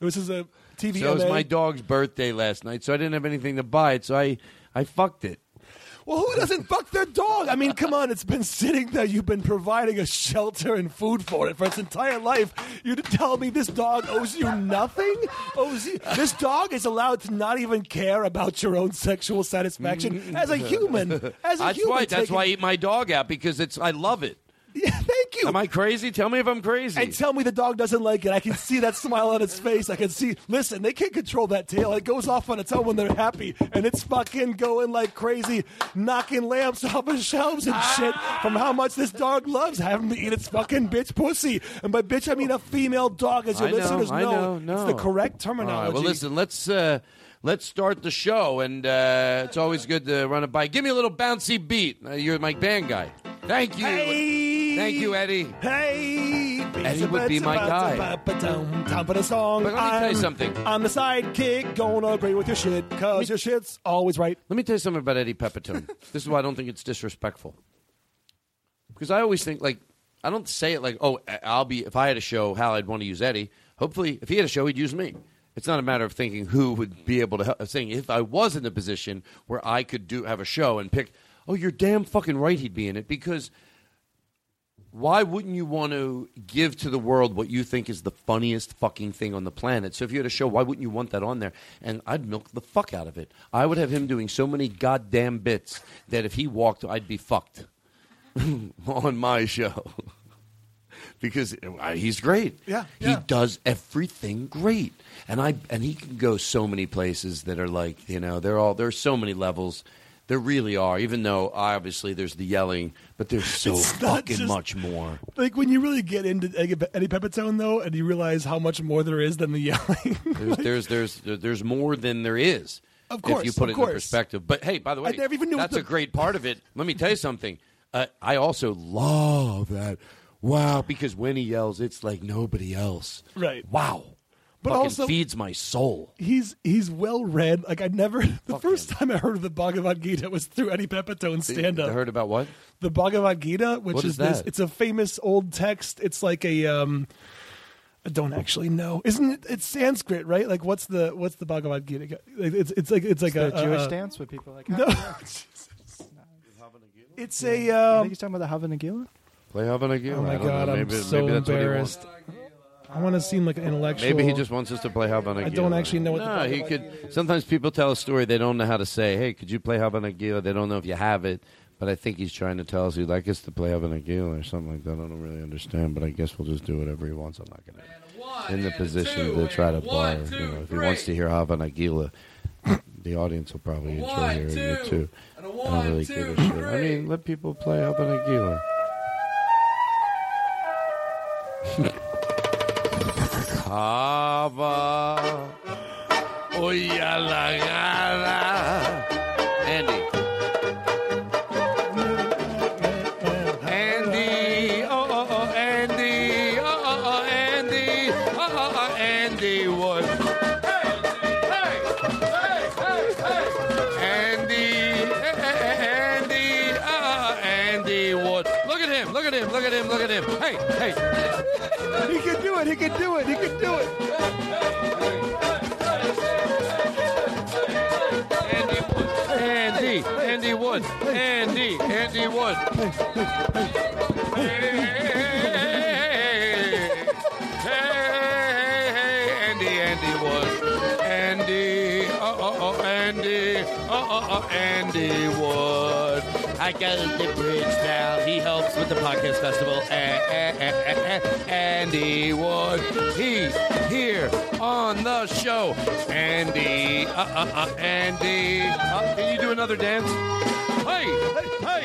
This is a TV. So it was my dog's birthday last night, so I didn't have anything to buy it, so I, I fucked it. Well, who doesn't fuck their dog? I mean, come on, it's been sitting there. You've been providing a shelter and food for it for its entire life. You to tell me this dog owes you nothing? Owes you, this dog is allowed to not even care about your own sexual satisfaction as a mm. human. As a that's human, why. That's taking- why I eat my dog out because it's. I love it. Thank you. Am I crazy? Tell me if I'm crazy. And tell me the dog doesn't like it. I can see that smile on its face. I can see. Listen, they can't control that tail. It goes off on its own when they're happy, and it's fucking going like crazy, knocking lamps off of shelves and shit from how much this dog loves having me eat its fucking bitch pussy. And by bitch, I mean a female dog, as your I know, listeners I know, no. It's the correct terminology. right, well, listen, let's uh, let's start the show, and uh, it's always good to run it by. Give me a little bouncy beat. Uh, you're my band guy. Thank you. Thank you, Eddie. Hey, Eddie would be my guy. Time for the song. But let me tell you something. I'm the sidekick, gonna agree with your shit, cause your shit's always right. Let me tell you something about Eddie Pepitone. this is why I don't think it's disrespectful. Because I always think like I don't say it like, oh, I'll be if I had a show, Hal, I'd want to use Eddie. Hopefully, if he had a show, he'd use me. It's not a matter of thinking who would be able to help. I'm saying if I was in a position where I could do have a show and pick, oh, you're damn fucking right, he'd be in it because why wouldn't you want to give to the world what you think is the funniest fucking thing on the planet? So if you had a show, why wouldn't you want that on there? And I'd milk the fuck out of it. I would have him doing so many goddamn bits that if he walked, I'd be fucked on my show. because uh, he's great. Yeah, He does everything great. And I and he can go so many places that are like, you know, they're all there's so many levels. There really are, even though obviously there's the yelling, but there's so fucking just- much more. Like when you really get into Eddie Pepitone, though, and you realize how much more there is than the yelling. There's, there's there's there's more than there is. Of course, if you put it in perspective. But hey, by the way, I never even knew that's the- a great part of it. Let me tell you something. Uh, I also love that. Wow, because when he yells, it's like nobody else. Right. Wow. But Fucking also- feeds my soul. he's he's well read. Like I never. The first time I heard of the Bhagavad Gita was through Eddie Pepitone's stand I up. heard about what? The Bhagavad Gita, which What is, is this. that? It's a famous old text. It's like a. Um, I don't actually know. Isn't it? It's Sanskrit, right? Like, what's the what's the Bhagavad Gita? Like, It's it's like it's like the a, Jewish a, dance with people like. No. It's a. I Um, think he's talking about the Hava Nagila. Play Hava Nagila. oh my I don't god, know. I'm Maybe, so maybe that's embarrassed. What he wants. I want to seem like an intellectual. Maybe he just wants us to play Hava Nagila. I don't actually know what the No, he Bhagavad could. Sometimes people tell a story they don't know how to say. Hey, could you play Hava Nagila? They don't know if you have it, but I think he's trying to tell us he'd like us to play Hava Nagila or something like that. I don't really understand, but I guess we'll just do whatever he wants. I'm not going to in the position to try to bar. You know, if he wants to hear Hava Nagila, the audience will probably enjoy one, hearing it too. and a I one, don't really two, give a shit. I mean, let people play Java. Hoy a la gala it. He can do it. He can do it. Andy, Andy Wood, Andy, Andy Wood. Hey, hey, Andy, Andy Wood, Andy, oh, oh, oh, Andy, oh, oh, oh, Andy Wood. I got the bridge now. He helps with the podcast festival. Eh, eh, eh, eh, eh. Andy Wood, he's here on the show. Andy, uh, uh, uh, Andy. Uh, can you do another dance? Hey, hey, hey,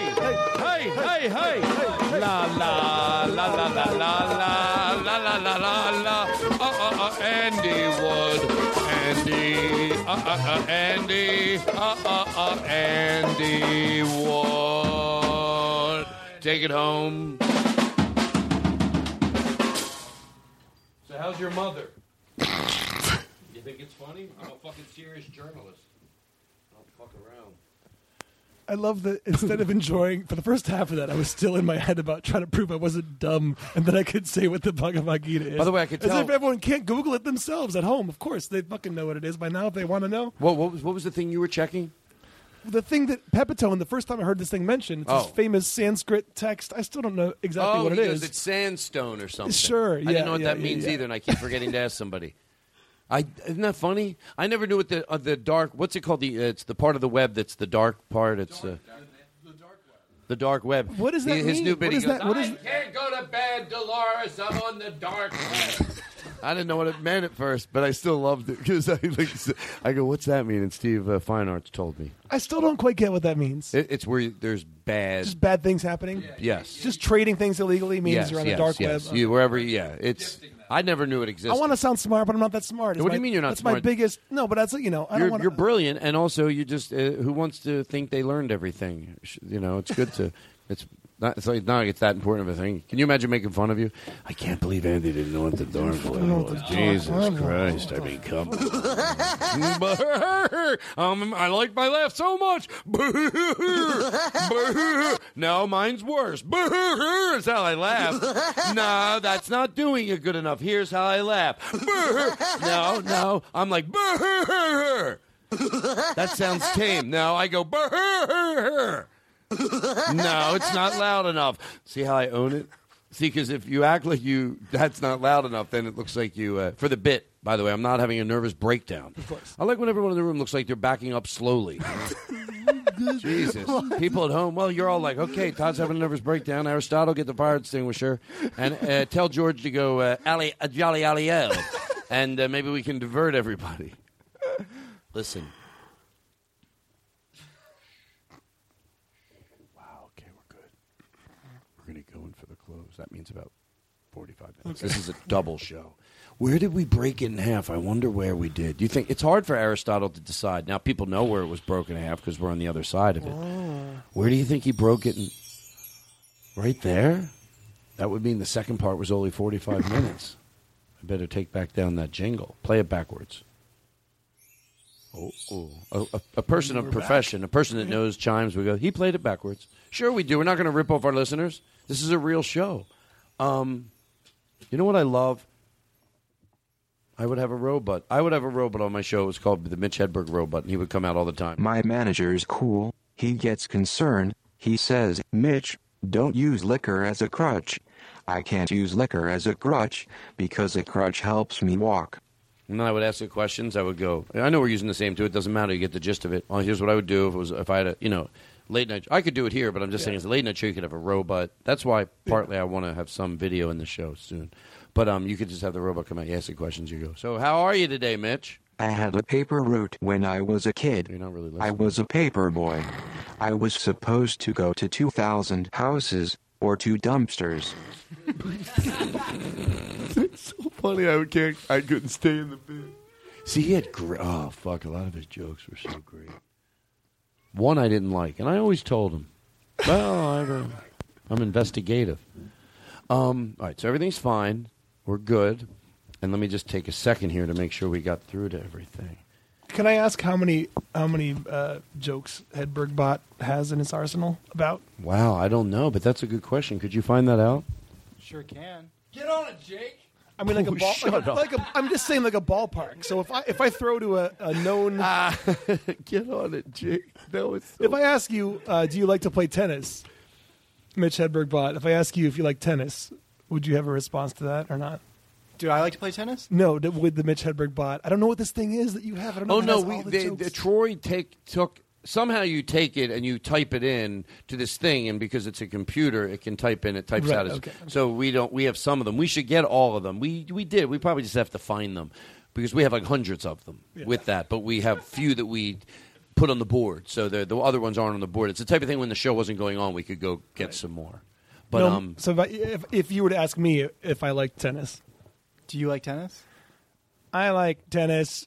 hey, hey, hey. La, la, la, la, la, la, la, la, la, la, la, la. Uh, uh, uh, Andy Wood. Andy, uh, uh, uh, Andy, uh, uh, uh, Andy Wood. take it home. So how's your mother? you think it's funny? I'm a fucking serious journalist. I don't fuck around. I love that instead of enjoying for the first half of that, I was still in my head about trying to prove I wasn't dumb and that I could say what the Bhagavad Gita is. By the way, I could As if everyone can't Google it themselves at home. Of course, they fucking know what it is by now if they want to know. What, what was what was the thing you were checking? The thing that Pepitone, and the first time I heard this thing mentioned, it's Oh. this famous Sanskrit text. I still don't know exactly oh, what it is. it's sandstone or something. Sure, I yeah, didn't know what yeah, that yeah, means either, and I keep forgetting to ask somebody. I isn't that funny? I never knew what the uh, the dark. What's it called? The uh, it's the part of the web that's the dark part. It's uh, the dark web. What does that He- His mean? new What bit. he goes, that- what is- I can't go to bed, Dolores. I'm on the dark web. I didn't know what it meant at first, but I still loved it because I like, I go, "What's that mean?" And Steve uh, Fine Arts told me I still don't quite get what that means. it, it's where there's bad. Just bad things happening. yes. Just trading things illegally means yes, you're on yes, the dark yes. web. You, wherever, yeah, it's. I never knew it existed. I want to sound smart, but I'm not that smart. It's What do you mean you're not That's my biggest. No, but that's you know. I you're, don't want. you're brilliant, and also you just uh, who wants to think they learned everything. You know, it's good to. It's not. It's like not like it's that important of a thing. Can you imagine making fun of you? I can't believe Andy didn't know what the dark web was. Jesus Christ! I mean, come. um, I like my laugh so much. no, mine's worse. Is how I laugh. No, that's not doing it good enough. Here's how I laugh. No, no, I'm like. That sounds tame. Now I go. No, it's not loud enough. See how I own it? See, because if you act like you that's not loud enough, then it looks like you uh, for the bit. By the way, I'm not having a nervous breakdown. Of course. I like when everyone in the room looks like they're backing up slowly. Jesus, people at home. Well, you're all like, okay, Todd's having a nervous breakdown. Aristotle, get the fire extinguisher, and uh, tell George to go uh, alley, uh, jolly alley and uh, maybe we can divert everybody. Listen. Wow. Okay, we're good. We're gonna go in for the close. That means about forty-five minutes. This is a double show. Where did we break it in half? I wonder where we did. You think it's hard for Aristotle to decide? Now people know where it was broken in half because we're on the other side of it. Oh. Where do you think he broke it? In? Right there. That would mean the second part was only forty-five minutes. I better take back down that jingle. Play it backwards. Oh, oh. A, a, a person of profession, a person that knows chimes, we go, he played it backwards. Sure, we do. We're not going to rip off our listeners. This is a real show. Um, you know what I love? I would have a robot. I would have a robot on my show. It was called the Mitch Hedberg robot, and he would come out all the time. My manager's cool. He gets concerned. He says, Mitch, don't use liquor as a crutch. I can't use liquor as a crutch because a crutch helps me walk. And then I would ask the questions. I would go. I know we're using the same too. It doesn't matter. You get the gist of it. Well, here's what I would do if it was if I had a you know late night. I could do it here, but I'm just saying it's a late night show, you could have a robot. That's why partly I want to have some video in the show soon. But um, you could just have the robot come out. You ask the questions. You go. So how are you today, Mitch? I had a paper route when I was a kid. You're not really I was a paper boy. I was supposed to go to 2,000 houses or two dumpsters. it's so funny. I can't. I couldn't stay in the bed. See, he had great. Oh fuck! A lot of his jokes were so great. One I didn't like, and I always told him, "Well, I'm, I'm investigative." Um, all right, so everything's fine. We're good. And let me just take a second here to make sure we got through to everything. Can I ask how many how many uh, jokes Hedberg Bot has in his arsenal? About Wow, I don't know, but that's a good question. Could you find that out? Sure can. Get on it, Jake. I mean, like a Oh, ball. shut Like, a, up. like a, I'm just saying, like a ballpark. So if I if I throw to a, a known, get on it, Jake. No, it's if I ask you, uh, do you like to play tennis, Mitch Hedberg Bot? If I ask you if you like tennis, would you have a response to that or not? Do I like to play tennis? No, with the Mitch Hedberg Bot. I don't know what this thing is that you have. I don't know. Oh no, we the they, the, Troy take took somehow you take it and you type it in to this thing, and because it's a computer, it can type in. It types Right, out as okay. so we don't. We have some of them. We should get all of them. We we did. We probably just have to find them because we have like hundreds of them with that, but we have few that we put on the board. So the the other ones aren't on the board. It's the type of thing when the show wasn't going on, we could go get some more. But No, um, so if, I, if if you were to ask me if I like tennis, do you like tennis? I like tennis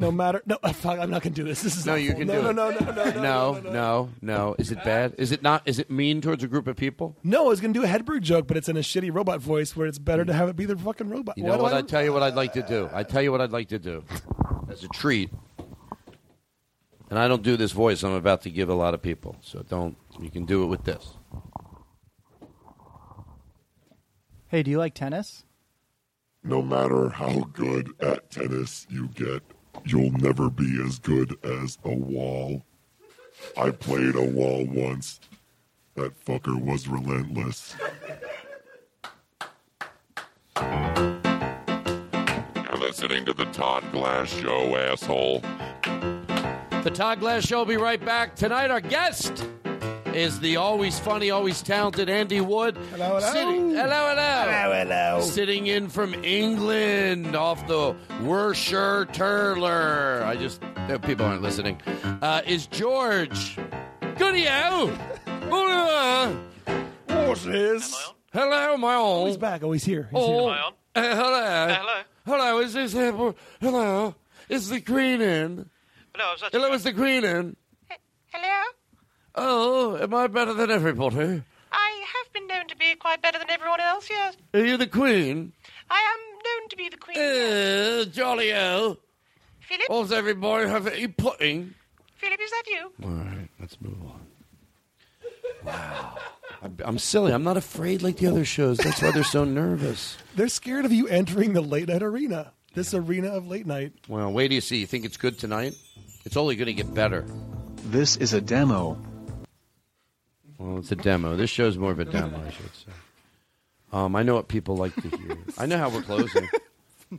No matter. No, fuck, I'm not going to do this. This is No, awful. you can no, do no, it. No, no, no, no, no, no, no. Is it bad? Is it not? Is it mean towards a group of people? No, I was going to do a Hedberg joke, but it's in a shitty robot voice where it's better to have it be the fucking robot. You Why know do what? I- I tell you what I'd like to do. I tell you what I'd like to do as a treat. And I don't do this voice I'm about to give a lot of people, so don't. You can do it with this. Hey, do you like tennis? No matter how good at tennis you get, you'll never be as good as a wall. I played a wall once. That fucker was relentless. You're listening to the Todd Glass Show, asshole. The Todd Glass Show will be right back. Tonight, our guest is the always funny, always talented Andy Wood. Hello, hello. Sitting, hello, hello. Hello, hello. Sitting in from England off the Worcestershire Turler. I just, uh, people aren't listening. Uh, is George. Goodyo. What's this? Hello, my own. He's back. Oh, he's here. He's Oh, here. uh, hello. hello. Hello, is this uh, hello? Is the Queen in? No, I was actually. Hello, is the Queen in? Hello? Oh, am I better than everybody? I have been known to be quite better than everyone else, yes. Are you the Queen? I am known to be the Queen. Uh, jolly oh. Philip? Does everybody have any pudding? Philip, is that you? All right, let's move on. Wow. I'm- I'm silly. I'm not afraid like the other shows. That's why they're so nervous. They're scared of you entering the late night arena. This arena of late night. Well, wait till you see. You think it's good tonight? It's only going to get better. This is a demo. Well, it's a demo. This show's more of a demo, I should say. Um, I know what people like to hear. I know how we're closing.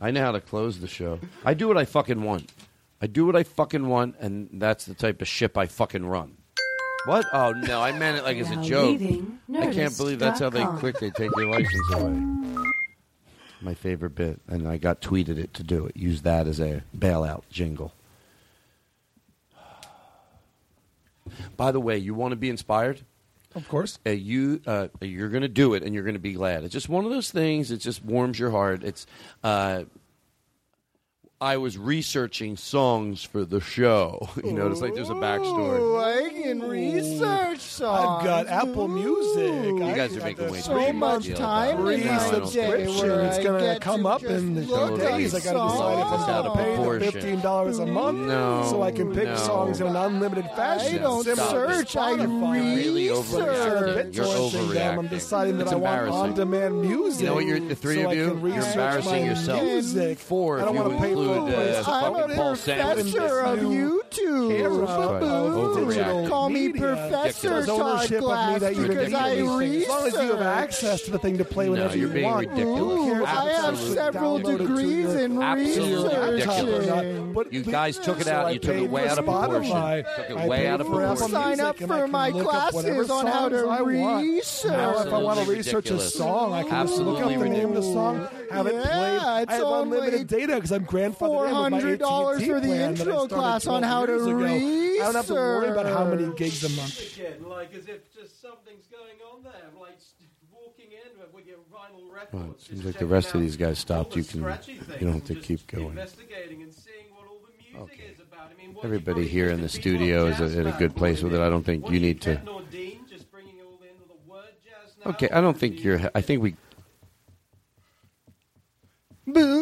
I know how to close the show. I do what I fucking want. I do what I fucking want, and that's the type of ship I fucking run. What? Oh no, I meant it like as a Now joke. leaving I can't believe that's how they Nerdist.com. quick they take your license away. My favorite bit, and I got tweeted it to do it. Use that as a bailout jingle. By the way, you want to be inspired? Of course. Uh, you uh, you're going to do it, and you're going to be glad. It's just one of those things. It just warms your heart. It's. Uh, I was researching songs for the show. You know, it's like there's a backstory. Ooh, I can research songs. I've got Apple Music. You I guys are got making way too so much deal time about it. in No, I my don't day think so. subscription. It's going to come up in the look days. I got to decide if I'm going to pay the fifteen dollars a month, No, so I can pick no. songs in an unlimited fashion. I don't Similar to search, I Spotify. really research. overreacting. You're Bittorrenting them. I'm overreacting. deciding that It's I want embarrassing. on-demand music. You know what? You're the three so of you. You're embarrassing yourself. Music. Four, I don't want to pay include uh. I'm a Paul Sanders. professor of YouTube. Camera, Overreacting. Digital. Call me media. Professor There's Todd ownership of me Glass that you because I these things. As long as you have access to the thing to play No, whenever you're you being want. ridiculous. Ooh, I have Absolute several download degrees in Absolutely ridiculous. researching. But You guys took it So out. I You took paid it way for out of proportion. Spotify. Took it I way paid out of for Apple proportion. Sign Music, up and I for can my look up whatever classes on how to songs I want. research. Now, if I want to Absolutely research a ridiculous. song, I can just look up the Absolutely name of the song, have it Yeah, played. it's I have only unlimited data because I'm grandfathered Four in with my hundred dollars for the plan that I intro class on how to years ago. research. I don't have to worry about how many gigs a month. Again, like as if just something's going on there, like walking in with your vinyl records. Well, it seems like the rest of these guys stopped. the You can. You don't have to keep going. Investigating and seeing what all the music is about. I mean, what Everybody here in the studio is a, in a good place with it. I don't think you need to. Okay, I don't think you're. I think we. Boo!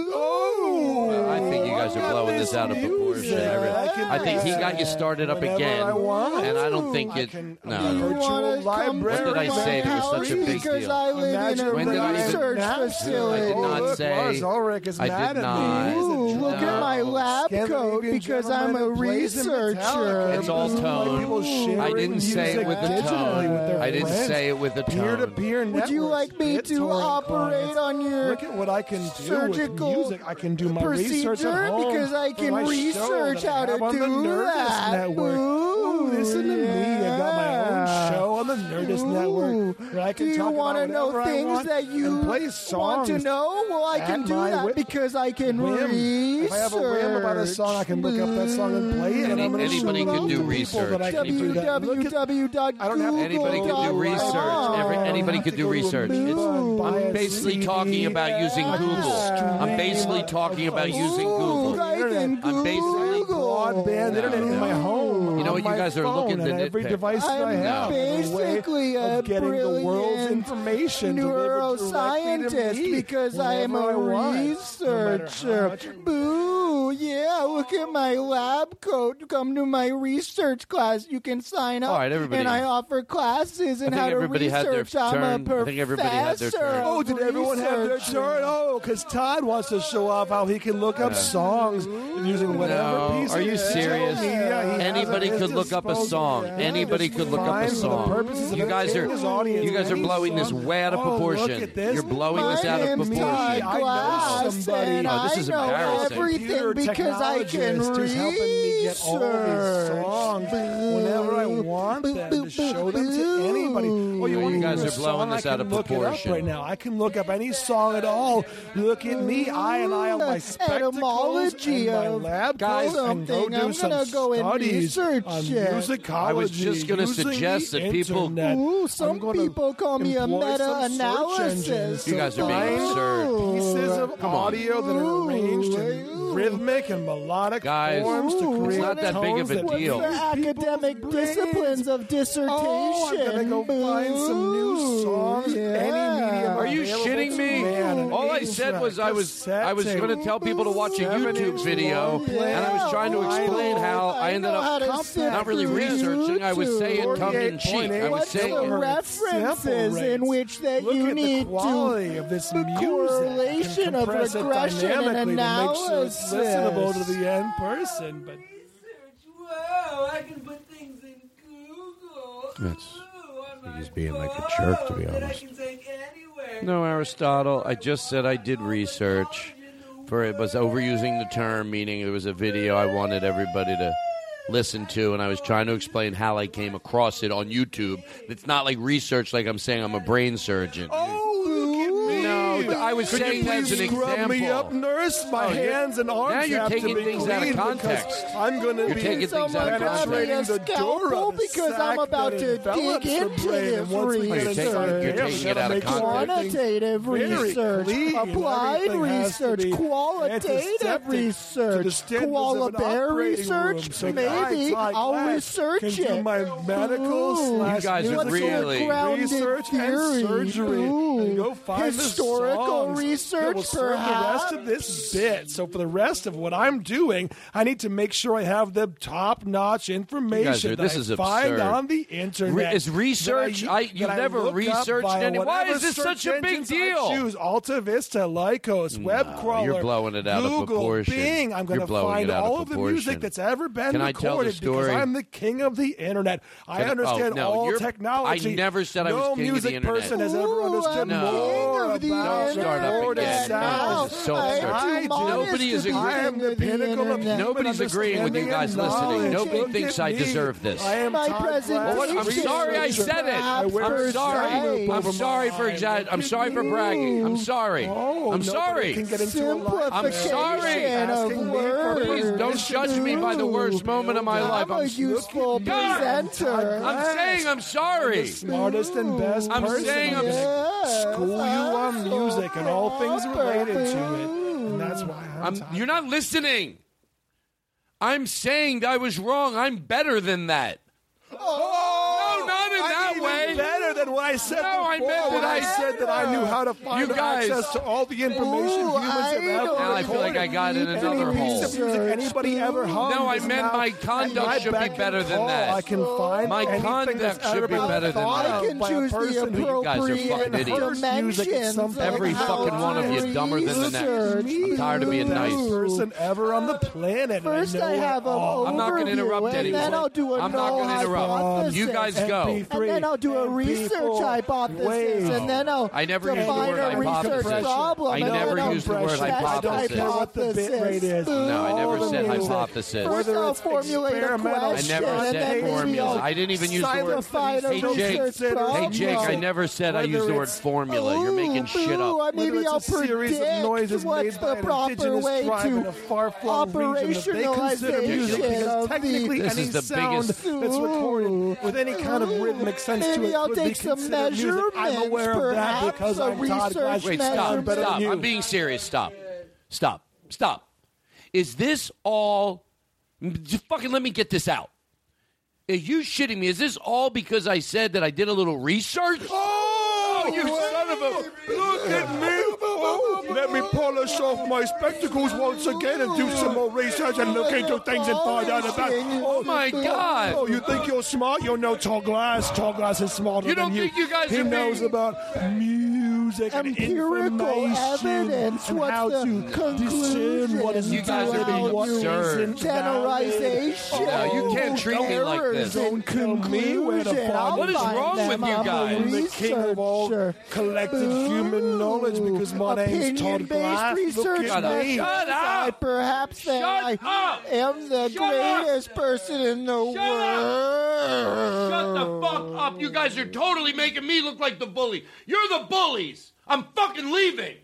This out of proportion. I, really- I think he got you started up again, I want. and I don't think it. No, no. Virtual library. What did I say that was such a big because deal? I live in a When did I even- research I facility. did not look, say. Lars Ulrich is I mad did at me. Ooh, look at my lab coat because I'm a gentleman who plays in researcher. Metallica. It's all Like tone. people sharing I didn't say it with the tone. I didn't say it with the tone. Peer-to-peer Would you like me to operate on your Look at what I can do surgical with music. I can do my research at home because I can research that I how to have on the do Nerdist that. Network. Ooh, listen to me. I got my Yeah. own show on the Nerdist Network where I can Do you talk want to know things want that you play want to know? Well, I can do that whim. because I can whim. research. If I have a whim about a song, I can look up that song and play it. and I'm anybody can do research. that I can do that. www. I don't have Anybody can do research. Every, anybody can do research. It's, I'm basically talking about using Google. I'm basically talking about using Google. Google. broadband internet in my home. You know what? You guys are looking at every device that I I'm basically a of getting the world's information delivered to neuroscientist me because I am a whenever I no researcher. Boo! Yeah, look at my lab coat. Come to my research class. You can sign up. All right, everybody. And I offer classes in how to everybody had their research. I'm a. I think everybody had their professor. turn. Oh, did everyone have their shirt? turn? Oh, because Todd wants to show off how he can look up songs using whatever No, Bro, are you serious? Anybody could look up a song. Anybody could look up a song. You guys are you guys are blowing this way out of proportion. You're blowing this out of proportion. I know somebody. Oh, this is embarrassing. Everything because I can read. songs whenever I want them to show them to anybody. Oh, you, you guys are blowing this out of proportion. Right now, I can look up any song at all. Look at me, I and I on my spectacles and my lab guys something. I'm going to go and research it. I was just going to suggest that people. Ooh, some people call me a meta analysis. You guys are being absurd. Pieces of Come audio on. that are arranged in rhythmic and melodic guys, forms to create. It's not that big of a deal. academic disciplines of dissertation. Oh, I'm going to go find some new songs. Yeah. Any medium. Are you shitting me? All I said was I was I was going to tell people to watch a YouTube video, and I was trying to explain I how I, I ended up not really researching. I was saying tongue in cheek. I was saying references in which that Look you need to of this the correlation of regression and analysis. To make sure it's listenable to the end person, but. Whoa, I can put things in Google. That's he's being like a jerk, to be honest. No, Aristotle, I just said I did research for it was overusing the term, meaning it was a video I wanted everybody to listen to, and I was trying to explain how I came across it on YouTube. It's not like research, like I'm saying I'm a brain surgeon. Oh! me. I was Could saying you please scrub example. me up, nurse? My oh, hands and arms now you're taking things out of context. I'm going to be taking things out of the context. door of the because I'm about to dig into this research. You're taking- it out of context. Quantitative research, applied research, qualitative research, qualitative research. Maybe I'll research can do it. my medical slash You guys really- research and surgery. Go find the songs oh, research, that will serve perhaps? the rest of this bit. So for the rest of what I'm doing, I need to make sure I have the top-notch information are, this is I find absurd. on the internet. Re- is research? I, you never researched any. Why is this such a big deal? I choose Alta Vista, Lycos, no, WebCrawler. You're blowing it out Google, of proportion. Bing. I'm going to find all of, the music that's ever been Can recorded because I'm the king of the internet. I Can oh, understand oh, no, all technology. I never said I was no king of the internet. No music person has ever understood no. more about start up again. No, so I, nobody is agreeing. the pinnacle of nobody's agreeing with you guys listening. Nobody thinks I deserve this. I am my presentation. Well, I'm sorry I said it. I'm sorry. I'm sorry for exag- I'm sorry for bragging. I'm sorry. I'm sorry. I'm sorry. Please don't judge me by the worst moment of my life. I'm a useful presenter. I'm saying I'm sorry. Smartest and best. I'm saying I'm school you on music music and all things related to it. And that's why I'm. I'm you're not listening. I'm saying I was wrong. I'm better than that. Oh why I said no, I meant that I said that I knew how to find you guys. access to all the information Ooh, humans I have ever Now I feel like I got in another hole. anybody ever. No, I meant my conduct should be better than that. I can find My anything conduct should be better than thought that. I can choose the person who fucking appropriate idiots. Every fucking one of you dumber than the next. I'm tired of being the nice. person ever on the planet. First, I have a overview. I'm not going to interrupt anyone. I'm not going to interrupt. You guys go. And then I'll do a research research. I bought and then oh, I never used the word a research problem. I never use the word hypothesis. what the bit rate is. No, I never said hypothesis. First Whether I it's formulate a question. I never said formula. I didn't even use the word. Hey Jake, hey Jake, I never said I used the word formula. You're making shit up. Maybe I'll predict noises what's the proper way to operationalize of the this is the biggest that's recorded with any kind of rhythmic sense Maybe to it I'll take some considered. I'm measurements, aware of that because a I'm Todd research Glass. Wait, measurement. stop, better stop. I'm being serious. Stop, stop, stop. Is this all Just fucking let me get this out. Are you shitting me? Is this all because I said that I did a little research? Oh, you son of a! Look at me! Oh, let me polish off my spectacles once again and do some more research and look into things and find out about. Oh my God! Oh, you think you're smart? You're no Todd Glass. Todd Glass is smarter You don't than you. think you guys he are knows being- about music and Empirical information evidence. and What's how the to discern what is You guys are being what absurd. isn't. Generalization. No, you can't treat me like this. Don't tell me where to find What is wrong with you guys? I'm the king of all researcher. collective human knowledge because my name's Todd Glass. research Look at me. Shut up! I perhaps that I am the Shut up! greatest person in the world. Shut the fuck up. You guys are totally making me look like the bully. You're the bullies. I'm fucking leaving.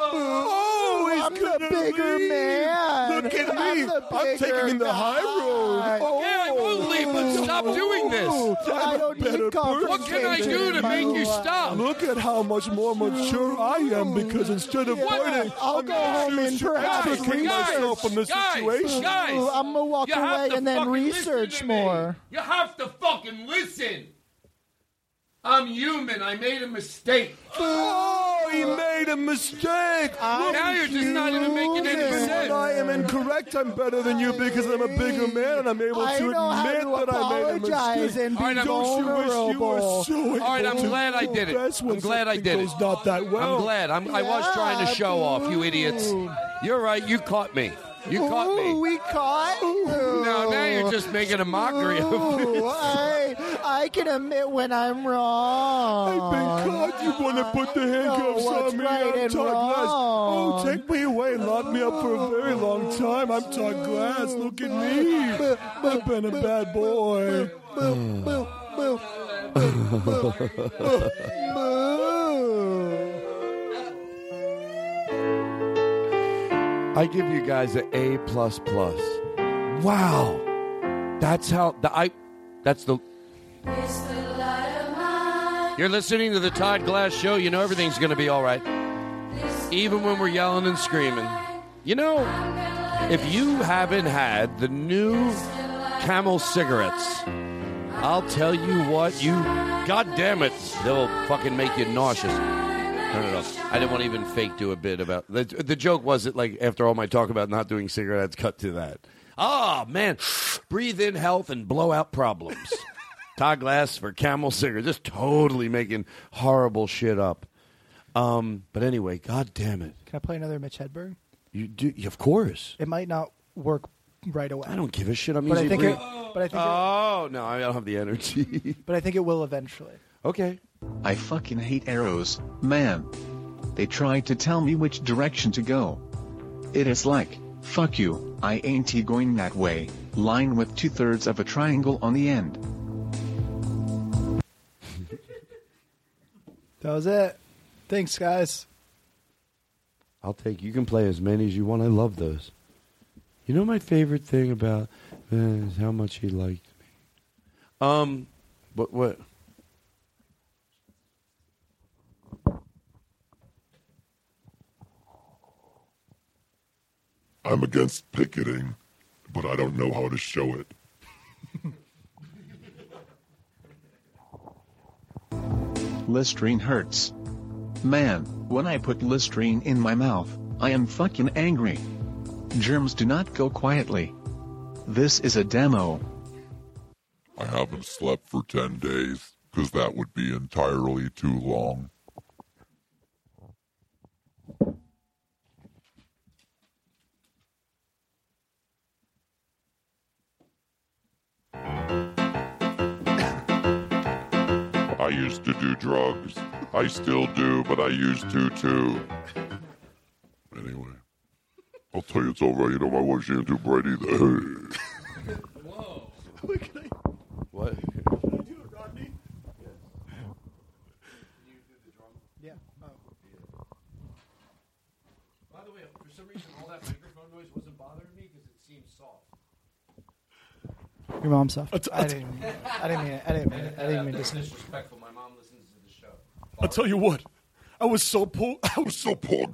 Oh, he's I'm the gonna bigger leave. man. Look at I'm me. I'm bigger taking the high road. guy. Oh, Yeah, I won't leave, but stop doing this. I don't better need person. What can I do to make you stop? Look at how much more mature I am because instead of What? fighting, I'll I'm go gonna home choose and to perhaps extricate myself from the Guys, situation. guys, I'm gonna walk away and then research listen to me. more. You have to fucking listen. I'm human. I made a mistake. Oh, he made a mistake. I'm Now you're just not even making any human. When sense. I am incorrect, I'm better than you because I'm a bigger man and I'm able I to admit to that I made a mistake. and be All right, I'm- Don't you wish you were vulnerable. so able All right, I'm glad I did it. I'm glad I did it. not that well. I'm glad. I'm, I was trying to show off, you idiots. You're right. You caught me. You caught me. we caught. No, now you're just making a mockery of Ooh, me. I, I can admit when I'm wrong. I've been caught. You want to put the handcuffs what's on me? right I'm and Todd Glass. Oh, wrong. take me away lock me up for a very long time. I'm Todd Glass. Look at me. I've been a bad boy. Boo, boo, boo, boo, boo, boo. I give you guys an A plus plus. Wow, that's how the I. That's the. You're listening to the Todd Glass Show. You know everything's going to be all right, even when we're yelling and screaming. You know, if you haven't had the new Camel cigarettes, I'll tell you what. You, God damn it, they'll fucking make you nauseous. No, no, no. I didn't want to even fake do a bit about the the joke was it like after all my talk about not doing cigarettes, cut to that. Ah man, breathe in health and blow out problems. Todd Glass for Camel cigarettes, just totally making horrible shit up. Um, but anyway, god damn it, Can I play another Mitch Hedberg? you do of course. It might not work right away. I don't give a shit. I'm but I think it, but I think Oh no, I don't have the energy. but I think it will eventually. Okay. I fucking hate arrows, man. They tried to tell me which direction to go. It is like, fuck you, I ain't going that way, line with two thirds of a triangle on the end. That was it. Thanks, guys. I'll take. You can play as many as you want. I love those. You know my favorite thing about uh, is how much he liked me. Um, but what? I'm against picketing, but I don't know how to show it. Listerine hurts. Man, when I put Listerine in my mouth, I am fucking angry. Germs do not go quietly. This is a demo. I haven't slept for 10 days, because that would be entirely too long. I used to do drugs. I still do, but I used to too. Anyway, I'll tell you it's alright. You don't want to watch you too bright either. Whoa! What? Yeah. By the way, for some reason, all that microphone noise wasn't bothering me because it seemed soft. Your mom's soft. I'll- I I'll- didn't. mean- I didn't mean it. I didn't mean it. I didn't mean to say. disrespectful. My mom listens to the show. I'll tell you what. I was so poor. I was so poor.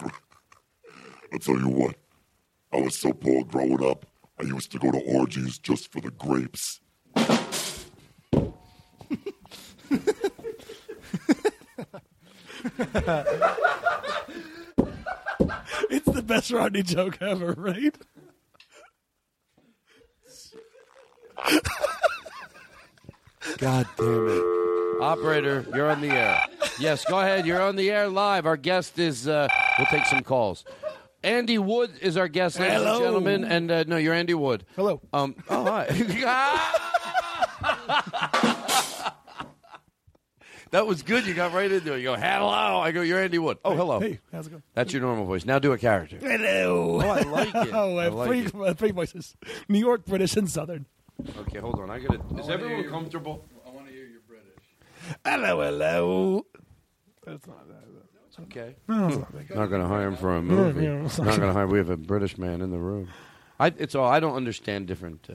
I'll tell you what. I was so poor growing up. I used to go to orgies just for the grapes. it's the best Rodney joke ever, right? God damn it. Operator, you're on the air. Yes, go ahead. You're on the air live. Our guest is, uh, we'll take some calls. Andy Wood is our guest, ladies Hello. and gentlemen. And uh, no, you're Andy Wood. Hello. Um, oh, hi. that was good. You got right into it. You go, hello. I go, you're Andy Wood. Oh, hello. Hey, how's it going? That's your normal voice. Now do a character. Hello. Oh, I like it. oh, I I have like three, it. three voices: New York, British, and Southern. Okay, hold on. I gotta. Is everyone comfortable? I want to hear your British. Hello, hello. That's not that. It's okay. No, it's not. Not going to hire him for a movie. yeah, it's not not- going to hire. We have a British man in the room. I, it's all. I don't understand different. Uh,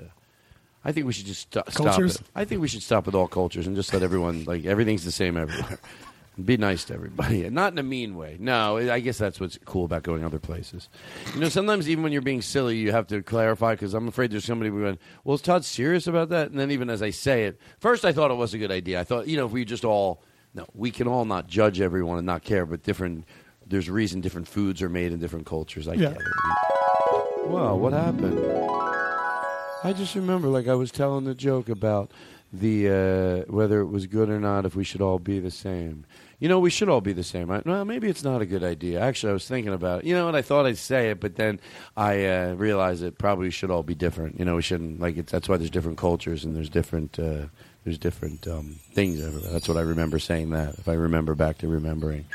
I think we should just sto- stop Cultures? it. I think we should stop with all cultures and just let everyone like everything's the same everywhere. Be nice to everybody, and not in a mean way. No, I guess that's what's cool about going other places. You know, sometimes even when you're being silly, you have to clarify because I'm afraid there's somebody who went, "Well, is Todd serious about that?" And then even as I say it, first I thought it was a good idea. I thought, you know, if we just all, no, we can all not judge everyone and not care, but different. There's a reason different foods are made in different cultures. I Yeah. get it. Wow, what happened? I just remember, like I was telling the joke about the uh, whether it was good or not, if we should all be the same. You know, we should all be the same. I, well, maybe it's not a good idea. Actually, I was thinking about it. You know, and I thought I'd say it, but then I uh, realized it probably should all be different. You know, we shouldn't like it's. That's why there's different cultures and there's different uh, there's different um, things. everywhere. That's what I remember saying that. If I remember back to remembering.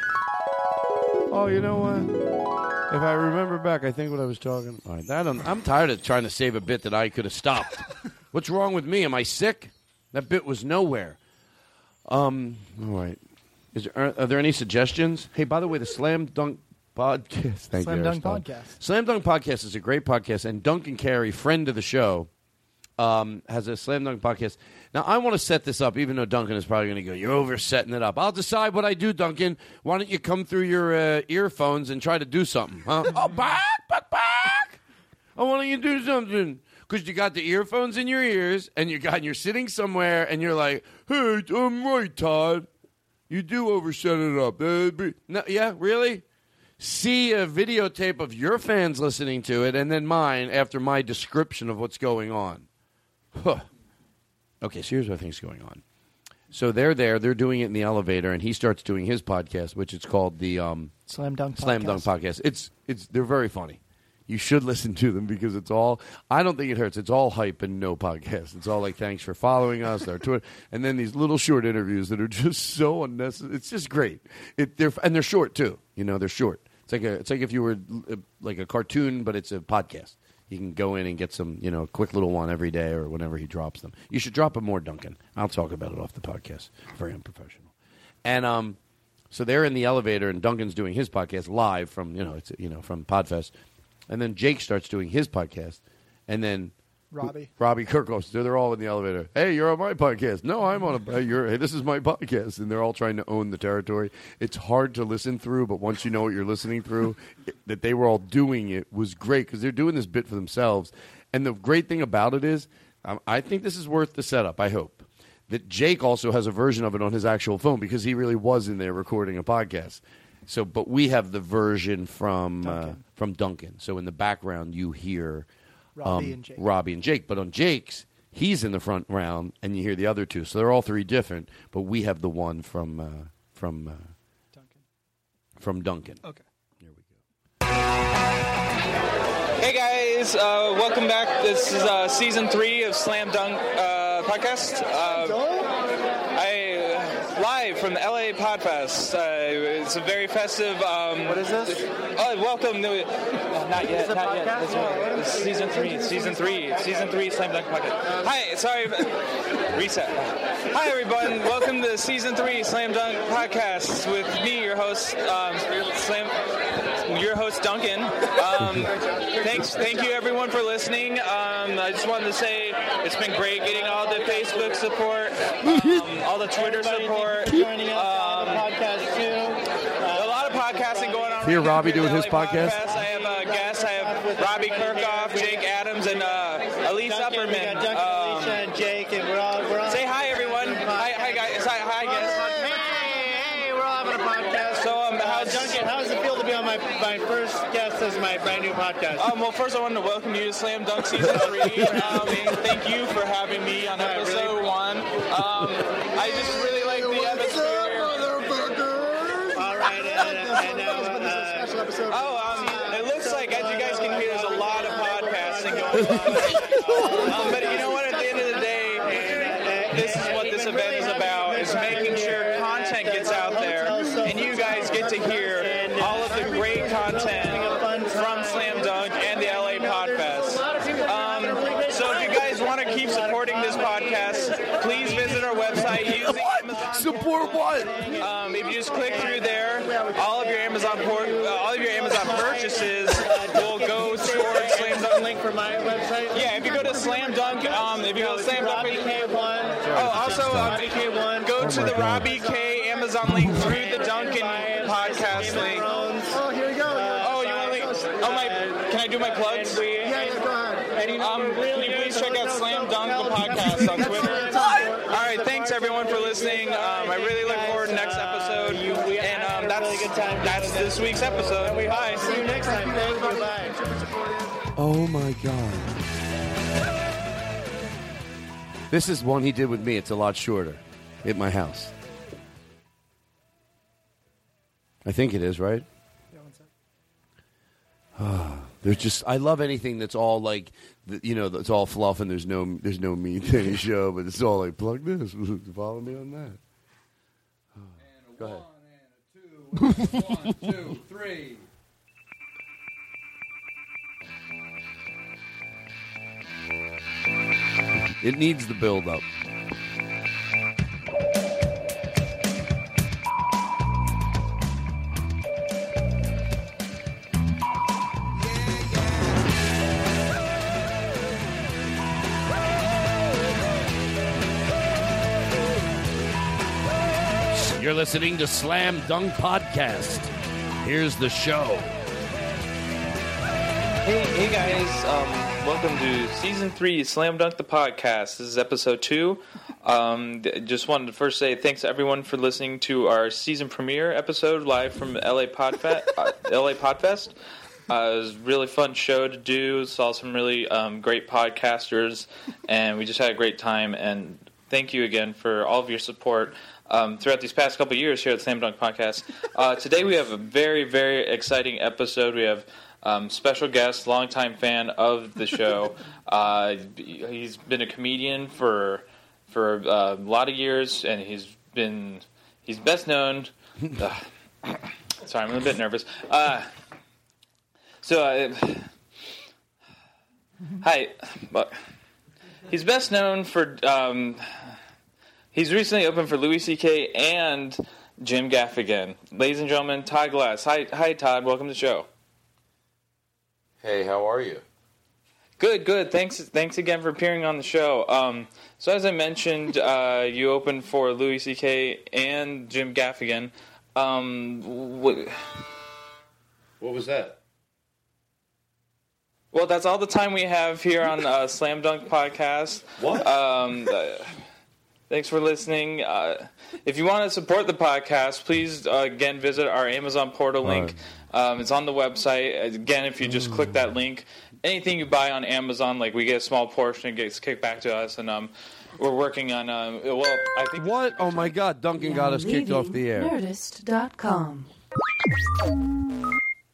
Oh, you know what? If I remember back, I think what I was talking. All right, that I'm, I'm tired of trying to save a bit that I could have stopped. What's wrong with me? Am I sick? That bit was nowhere. Um. All right. Is there, are there any suggestions? Hey, by the way, the Slam Dunk podcast. Thank Slam you, Dunk Aristotle. Podcast. Slam Dunk podcast is a great podcast, and Duncan Carey, friend of the show, um, has a Slam Dunk podcast. Now, I want to set this up, even though Duncan is probably going to go, You're over setting it up. I'll decide what I do, Duncan. Why don't you come through your uh, earphones and try to do something? Huh? oh, back, back, back. Oh, why don't you do something? Because you got the earphones in your ears, and you got, and you're sitting somewhere, and you're like, Hey, I'm right, Todd. You do overset it up. Be- no, yeah, really? See a videotape of your fans listening to it, and then mine after my description of what's going on. Huh. Okay, so here's what I think's going on. So they're there, they're doing it in the elevator, and he starts doing his podcast, which is called the um, Slam Dunk Slam Podcast. Dunk Podcast. It's it's they're very funny. You should listen to them because it's all. I don't think it hurts. It's all hype and no podcast. It's all like thanks for following us, our Twitter, and then these little short interviews that are just so unnecessary. It's just great. It they're and they're short too. You know, they're short. It's like a it's like if you were uh, like a cartoon, but it's a podcast. You can go in and get some, you know, quick little one every day or whenever he drops them. You should drop them more, Duncan. I'll talk about it off the podcast. Very unprofessional. And um, so they're in the elevator, and Duncan's doing his podcast live from you know it's you know from Podfest, and then Jake starts doing his podcast, and then Robbie. Robbie Kirkhoff. So they're all in the elevator. Hey, you're on my podcast. No, I'm on a. You're. Hey, this is my podcast, and they're all trying to own the territory. It's hard to listen through, but once you know what you're listening through, it- that they were all doing it was great because they're doing this bit for themselves. And the great thing about it is, um, I think this is worth the setup. I hope that Jake also has a version of it on his actual phone because he really was in there recording a podcast. So, but we have the version from uh, from Duncan. So in the background, you hear Robbie um, and Jake. Robbie and Jake. But on Jake's, he's in the front round, and you hear the other two. So they're all three different. But we have the one from uh, from uh, Duncan. From Duncan. Okay. There we go. Hey guys, uh, welcome back. This is uh, season three of Slam Dunk uh, podcast. Uh, I live from the LA Podfest. Uh, it's a very festive. Um, what is this? Oh, welcome. To, uh, not yet. Not yet. This, one. This is season three. Season three. Season three. Slam Dunk podcast. Hi. Sorry. Reset. Hi everyone. Welcome to season three Slam Dunk podcast with me, your host, um, Slam your host Duncan. Um, thanks, thank you everyone for listening. Um, I just wanted to say it's been great getting all the Facebook support, um, all the Twitter support. Joining us um, podcast too. a lot of podcasting going on. Hear right Robbie doing his LA podcast? I have a guest. I have Robbie Kirkhoff, Jake Adams, and uh, making. We're all we're all. Say hi, everyone. Hi, hi, guys. Hi, hi, guys. Hey, hey, we're all having a podcast. So, um, how's- Duncan? How does it feel to be on my my first guest as my brand new podcast? Um, well, first I wanted to welcome you to Slam Dunk Season 3. Um, thank you for having me on episode 1. Um, I just really like the atmosphere. All right, and, and now uh, special episode. Oh, um, it looks like, as you guys can hear, there's a lot of podcasting going on. um, but you know what? My plugs? Yeah, yeah, go ahead. Um, can you please check out Slam Dunk the podcast on Twitter? All right, thanks everyone for listening. Um, I really look forward to next episode. And um, that's that's this week's episode. Bye. See you next time. Thank you. Bye. Oh my god. This is one he did with me. It's a lot shorter. At my house. I think it is, right? Ah, there's just I love anything that's all like you know that's all fluff and there's no there's no meat to any show, but it's all like plug this, follow me on that. Ah, Go ahead. One, two, three. It needs the build up. You're listening to Slam Dunk Podcast. Here's the show. Hey, hey guys! Um, welcome to season three, Slam Dunk the podcast. This is episode two. Um, just wanted to first say thanks to everyone for listening to our season premiere episode live from LA Podfest. uh, LA Podfest. Uh, it was a really fun show to do. Saw some really um, great podcasters, and we just had a great time. And thank you again for all of your support um, throughout these past couple of years here at the Slam Dunk Podcast. Uh, today we have a very, very exciting episode. We have um, special guest, longtime fan of the show. uh, he's been a comedian for for uh, a lot of years, and he's been he's best known. Ugh. sorry, I'm a bit nervous. Uh, so, uh, hi. He's best known for. Um, he's recently opened for Louis C.K. and Jim Gaffigan. Ladies and gentlemen, Todd Glass. Hi, hi, Todd. Welcome to the show. Hey, how are you? Good, good. Thanks, thanks again for appearing on the show. Um, so, as I mentioned, uh, you opened for Louis C.K. and Jim Gaffigan. Um, wh- What was that? Well, that's all the time we have here on uh, Slam Dunk Podcast. What? Um, uh, thanks for listening. Uh, if you want to support the podcast, please uh, again visit our Amazon portal link. Um, it's on the website. Again, if you just click that link, anything you buy on Amazon, like we get a small portion, it gets kicked back to us, and um, we're working on. Um, well, I think what? Oh my God! Duncan got us kicked off the air. Nerdist.com.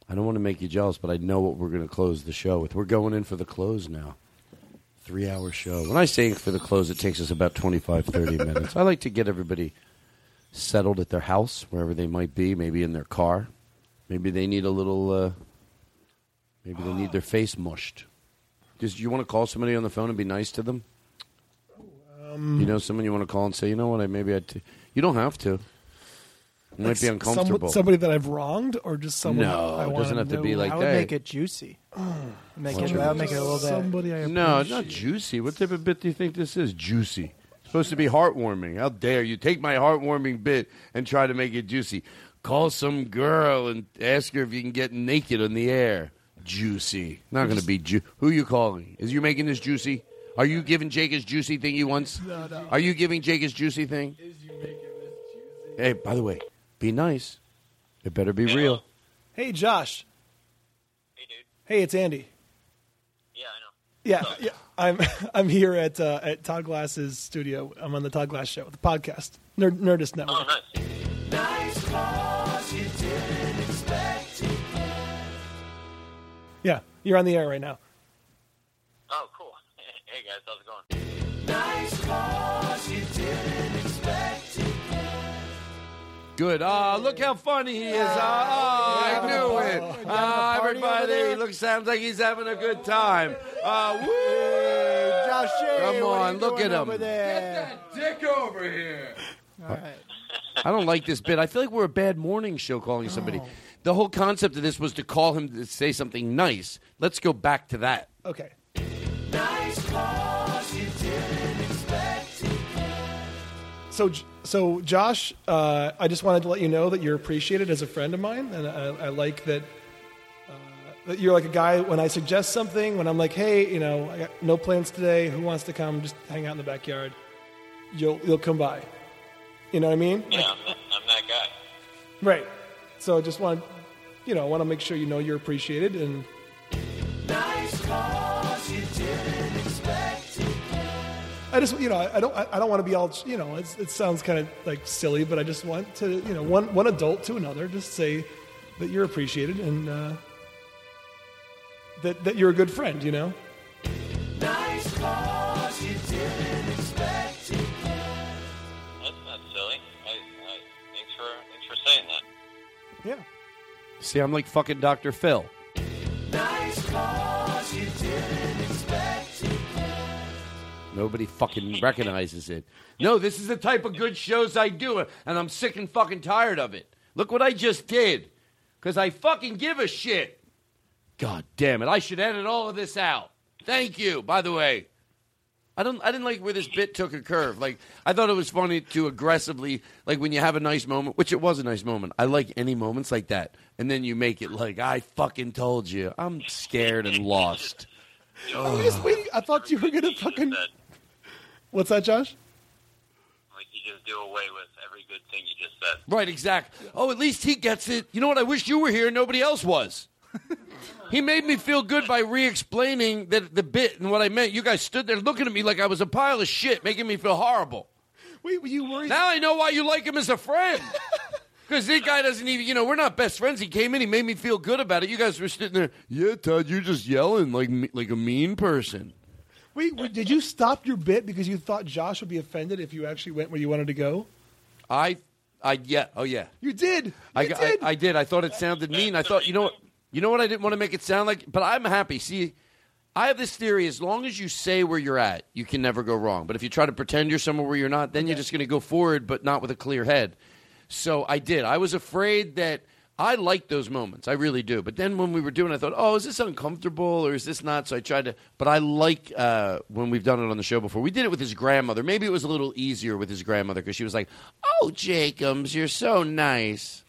I don't want to make you jealous, but I know what we're going to close the show with. We're going in for the close now. Three hour show. When I say for the close, it takes us about 25, 30 minutes. I like to get everybody settled at their house, wherever they might be, maybe in their car. Maybe they need a little, uh, maybe they need their face mushed. Just you want to call somebody on the phone and be nice to them? Um, you know, someone you want to call and say, you know what, I maybe I. T-. You don't have to. It might Like be some- uncomfortable. Somebody that I've wronged, or just someone No, I it wanna doesn't have to know- be like I would that. make it juicy. Make it, Somebody- that would make it a little bit. Somebody I No, it's appreciate. not juicy. What type of bit do you think this is? Juicy. It's supposed to be heartwarming. How dare you take my heartwarming bit and try to make it juicy? Call some girl and ask her if you can get naked on the air. Juicy. Not going to be ju- Who you calling? Is you making this juicy? Are you giving Jake his juicy thing you once? No, no. Are you giving Jake his juicy thing? Hey, by the way, be nice. It better be real. Hey, Josh. Hey, dude. Hey, it's Andy. Yeah, I know. Yeah, yeah. I'm I'm here at uh, at Todd Glass's studio. I'm on the Todd Glass Show, the podcast, Nerd, Nerdist Network. Oh, nice. Nice cause you didn't expect to. Yeah, you're on the air right now. Oh, cool. Hey, guys, how's it going? Nice cause you didn't expect to get. Good. Ah, look how funny he is. Ah, I knew it. Ah, everybody, he looks, sounds like he's having a good time. Ah, woo! Josh Come on, look at over him. there? Dick over here. All right. I don't like this bit. I feel like we're a bad morning show calling somebody. Oh. The whole concept of this was to call him to say something nice. Let's go back to that. Okay. Nice cause So, so Josh, uh, I just wanted to let you know that you're appreciated as a friend of mine, and I, I like that. Uh, that you're like a guy when I suggest something, when I'm like, hey, you know, I got no plans today. Who wants to come? Just hang out in the backyard. You'll you'll come by. You know what I mean? Yeah, I'm that, I'm that guy. Right. So I just want, you know, I want to make sure you know you're appreciated, and Nice I just, you know, I I don't, I don't want to be all, you know, it's, it sounds kind of like silly, but I just want to, you know, one one adult to another, just say that you're appreciated and uh, that that you're a good friend, you know. Nice cause you didn't expect to get. That's not silly. I, I, thanks for thanks for saying that. Yeah. See, I'm like fucking Dr. Phil. Nice Nobody fucking recognizes it. No, this is the type of good shows I do, and I'm sick and fucking tired of it. Look what I just did. Because I fucking give a shit. God damn it. I should edit all of this out. Thank you, by the way. I don't I didn't like where this bit took a curve. Like I thought it was funny to aggressively like when you have a nice moment, which it was a nice moment. I like any moments like that. And then you make it like I fucking told you. I'm scared and lost. I was waiting. I thought you were gonna fucking. What's that, Josh? Like you just do away with every good thing you just said. Right, exact. Oh, at least he gets it. You know what? I wish you were here and nobody else was. he made me feel good by re-explaining that the bit and what I meant. You guys stood there looking at me like I was a pile of shit, making me feel horrible. Wait, were you worried? Now I know why you like him as a friend. Because this guy doesn't even, you know, we're not best friends. He came in, he made me feel good about it. You guys were sitting there, yeah, Todd, you're just yelling like like a mean person. Wait, wait, did you stop your bit because you thought Josh would be offended if you actually went where you wanted to go? I, I, yeah, oh yeah. You did. I, You I- did. I, did. I thought it sounded mean. I thought, you know what? You know what? I didn't want to make it sound like, but I'm happy. See, I have this theory: as long as you say where you're at, you can never go wrong. But if you try to pretend you're somewhere where you're not, then you're just going to go forward, but not with a clear head. So I did. I was afraid that I like those moments. I really do. But then when we were doing, it, I thought, oh, is this uncomfortable or is this not? So I tried to. But I like uh, when we've done it on the show before. We did it with his grandmother. Maybe it was a little easier with his grandmother because she was like, "Oh, Jacobs, you're so nice."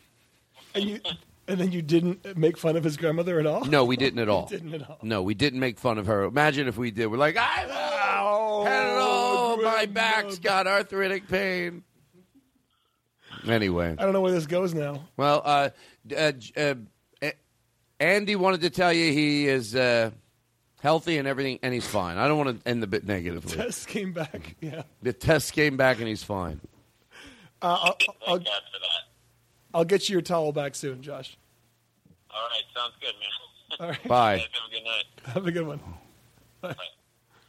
And you, and then you didn't make fun of his grandmother at all. No, we didn't at all. Didn't at all. No, we didn't make fun of her. Imagine if we did. We're like, I, Oh, hello, my back's got arthritic pain. Anyway, I don't know where this goes now. well, uh, uh, uh, Andy wanted to tell you he is uh, healthy and everything, and he's fine. I don't want to end the bit negatively. The test came back. Yeah. The test came back and he's fine. Uh, I'll, I'll, I'll get you your towel back soon, Josh. All right, sounds good, man. All right. Bye. Have a good night. Have a good one.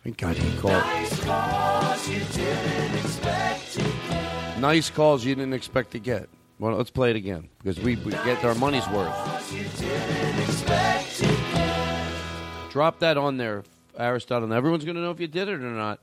Thank God he called. Nice Nice calls you didn't expect to get. Well, let's play it again because we, we get our money's worth. Drop that on there, Aristotle. Everyone's going to know if you did it or not.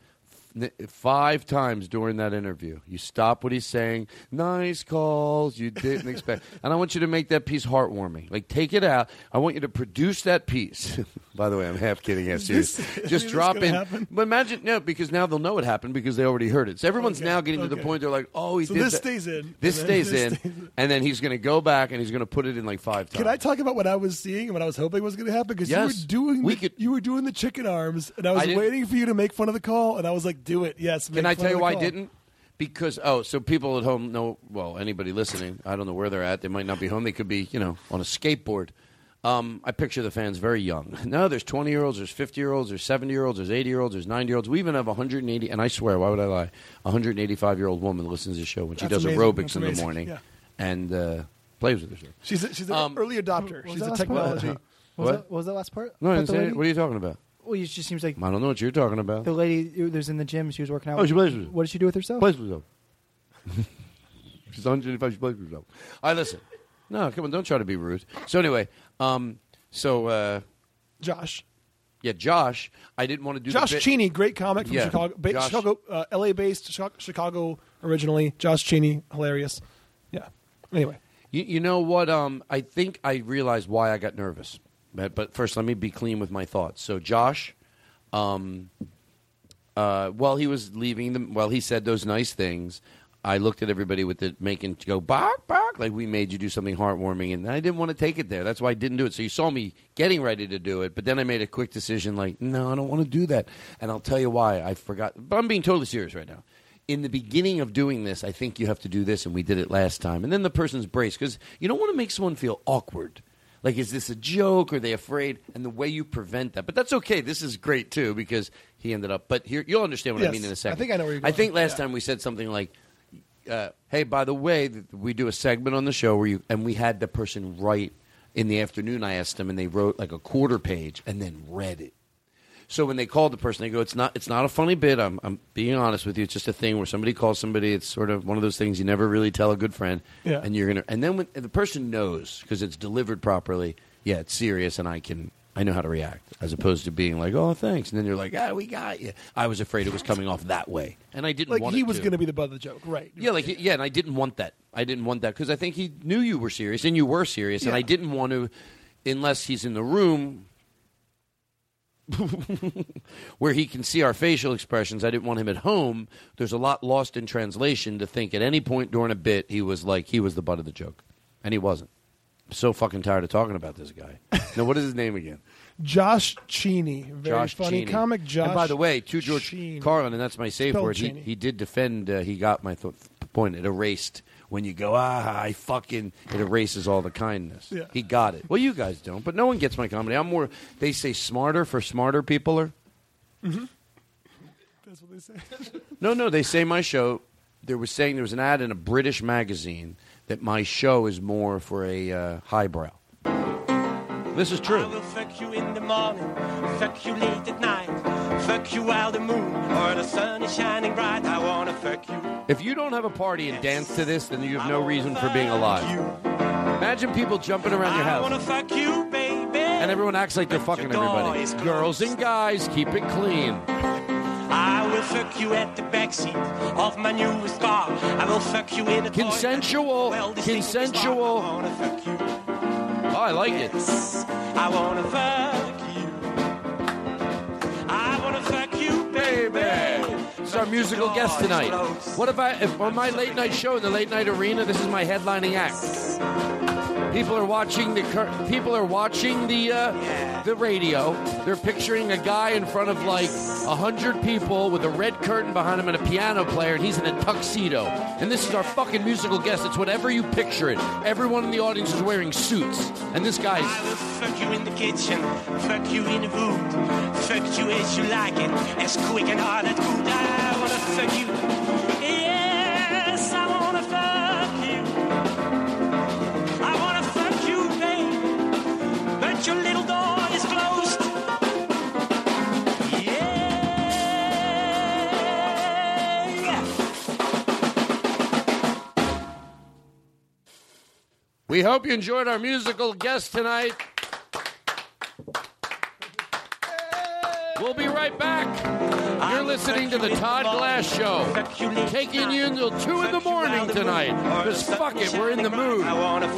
Five times during that interview. You stop what he's saying. Nice calls. You didn't expect. And I want you to make that piece heartwarming. Like, take it out. I want you to produce that piece. By the way, I'm half kidding, half serious. this- Just drop in. happen? But imagine, no, because now they'll know it happened because they already heard it. So everyone's Okay, now getting to the point they're like, oh, he So did this that. stays in, This stays this in. stays. And then he's going to go back and he's going to put it in like five times. Can I talk about what I was seeing and what I was hoping was going to happen? Because Yes. you were doing We the, you were doing the chicken arms, and I was I waiting for you to make fun of the call, and I was like, "Do it, yes." Can I tell you the why I didn't? Because oh, so people at home know. Well, anybody listening, I don't know where they're at. They might not be home. They could be, you know, on a skateboard. Um, I picture the fans very young. No, there's 20 year olds, there's 50 year olds, there's 70 year olds, there's 80 year olds, there's 90 year olds. We even have 180, and I swear, why would I lie? 185 year old woman listens to the show when she That's does amazing. aerobics That's in the amazing. morning Yeah. and uh, plays with herself. She's a, she's an Um, early adopter. She's a last part? technology. What was, What? that, what was that last part? No, I About didn't the say it. What are you talking about? Well, it just seems like I don't know what you're talking about. the lady who was in the gym. She was working out. Oh, she plays with What did she do with herself? Plays with herself. She's 185. She plays with herself. I listen. No, come on, don't try to be rude. So anyway, um, so uh, Josh. Yeah, Josh. I didn't want to do Josh the bit. Cheney, great comic from Yeah, Chicago, ba- Josh- Chicago, uh, L.A. based, Chicago, Chicago originally. Josh Cheney, hilarious. Yeah. Anyway, You, you know what? Um, I think I realized why I got nervous. But, but first, let me be clean with my thoughts. So, Josh, um, uh, while he was leaving them, while he said those nice things, I looked at everybody with the making to go bark bark like we made you do something heartwarming, and I didn't want to take it there. That's why I didn't do it. So you saw me getting ready to do it, but then I made a quick decision, like, no, I don't want to do that, and I'll tell you why. I forgot, but I'm being totally serious right now. In the beginning of doing this, I think you have to do this, and we did it last time, and then the person's braced because you don't want to make someone feel awkward. Like, is this a joke? Are they afraid? And the way you prevent that, but that's okay. This is great too because he ended up. But here, you'll understand what I mean in a second. i think I know where you're I think going. last time we said something like, uh, "Hey, by the way, we do a segment on the show where you," and we had the person write in the afternoon. I asked them, and they wrote like a quarter page and then read it. So when they called the person, they go, "It's not. It's not a funny bit. I'm, I'm being honest with you. It's just a thing where somebody calls somebody. It's sort of one of those things you never really tell a good friend. Yeah. And you're gonna. And then when and the person knows because it's delivered properly. Yeah, it's serious, and I can. I know how to react as opposed to being like, "Oh, thanks," and then you're like, "Ah, we got you." I was afraid it was coming off that way, and I didn't want that. like he was going to be the butt of the joke, right? Yeah, like yeah, and I didn't want that. I didn't want that because I think he knew you were serious and you were serious, and I didn't want to, unless he's in the room where he can see our facial expressions. I didn't want him at home. There's a lot lost in translation to think at any point during a bit he was like he was the butt of the joke, and he wasn't. I'm so fucking tired of talking about this guy. now, what is his name again? Josh Cheney, very Josh funny Cheney. comic. Josh. And by the way, to George Cheney. Carlin, and that's my safe Spelled word. He, Cheney. he did defend. Uh, he got my th- point. It erased when you go ah I fucking. It erases all the kindness. Yeah. He got it. Well, you guys don't, but no one gets my comedy. I'm more. They say smarter for smarter people are. Mhm. That's what they say. No, no, they say my show. There was saying there was an ad in a British magazine that my show is more for a uh, highbrow. This is I true. will fuck you in the morning, fuck you late at night, fuck you while the moon or the sun is shining bright. I wanna fuck you. If you don't have a party and dance to this, then you have no reason for being alive. Imagine people jumping around your I wanna house. fuck you, baby. And everyone acts like they're fucking everybody. Girls and guys, keep it clean. I will fuck you at the backseat of my newest car. I will fuck you in a Consensual. Consensual. I you. Oh, I like it. I wanna fuck baby. It's our musical guest tonight. What if I, if on my late night show in the late night arena, this is my headlining act. People are watching the cur- people are watching the uh, the radio. They're picturing a guy in front of like a hundred people with a red curtain behind him and a piano player, and he's in a tuxedo. And this is our fucking musical guest. It's whatever you picture it. Everyone in the audience is wearing suits, and this guy's I will fuck you in the kitchen, fuck you in the fuck you as you like it, as quick and hard as good. I wanna fuck you. We hope you enjoyed our musical guest tonight. We'll be right back. You're listening to the Todd Glass Show. Taking you until 2 in the morning tonight. Because fuck it, we're in the mood.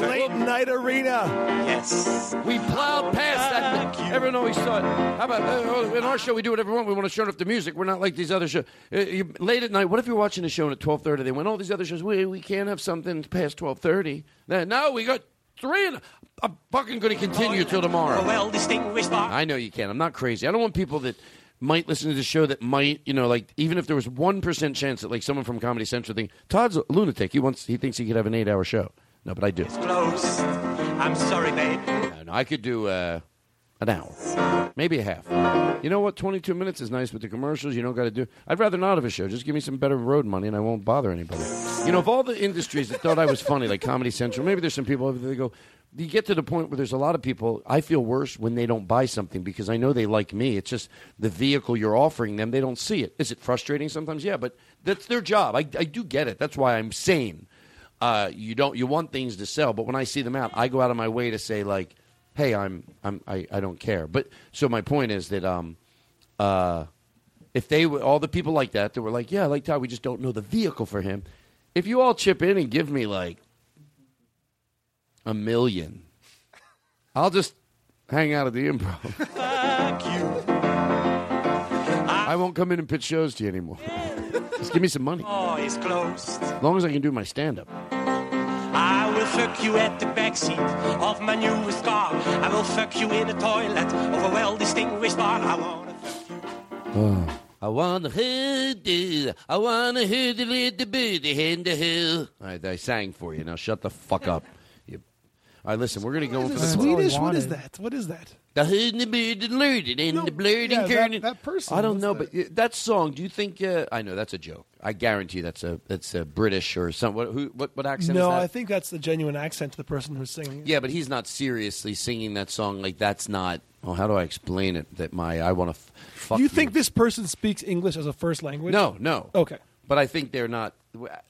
Late night arena. Yes. We plowed past that. Everyone always thought, how about uh, in our show we do whatever we want. We want to show off the music. We're not like these other shows. Uh, you, late at night, what if you're watching a show and at 12:30 they went, all these other shows, we we can't have something past 12:30. Now we got three. And, I'm fucking going to continue till tomorrow. Well distinguished bar. I know you can. I'm not crazy. I don't want people that might listen to the show that might, you know, like even if there was one percent chance that like someone from Comedy Central think Todd's a lunatic. He wants, he thinks he could have an eight-hour show. No, but I do. It's Close. I'm sorry, babe. I could do uh, an hour, maybe a half. You know what? 22 minutes is nice with the commercials. You don't got to do. I'd rather not have a show. Just give me some better road money, and I won't bother anybody. You know, of all the industries that thought I was funny, like Comedy Central, maybe there's some people over there that go. You get to the point where there's a lot of people. I feel worse when they don't buy something because I know they like me. It's just the vehicle you're offering them. They don't see it. Is it frustrating sometimes? Yeah, but that's their job. I, I do get it. That's why I'm sane. Uh, you don't. You want things to sell, but when I see them out, I go out of my way to say like, "Hey, I'm, I'm, I, I don't care." But so my point is that um, uh, if they were all the people like that that were like, "Yeah, I like Todd," we just don't know the vehicle for him. If you all chip in and give me like a million, I'll just hang out at the improv. Fuck you. I won't come in and pitch shows to you anymore. just give me some money, Oh, it's closed. as long as I can do my stand up. I will fuck you at the backseat of my newest car. I will fuck you in the toilet of a well distinguished bar. I wanna fuck Oh. I wanna hold you. I wanna hold the little booty in the hill. All right, I sang for you. Now shut the fuck up. You- All right, listen, we're gonna go for the Swedish? What is that? What is that? The hood and the bird and lured and the blurred yeah, and that- curling. that person, I don't what's know, but uh, that song. Do you think? Uh, I know that's a joke. I guarantee that's a that's a British or some. What who, what, what accent? No, is that? I think that's the genuine accent to the person who's singing. it. Yeah, but he's not seriously singing that song. Like that's not. Oh, how do I explain it? That my I want to f- fuck. you think this person speaks English as a first language? No, no. Okay. But I think they're not.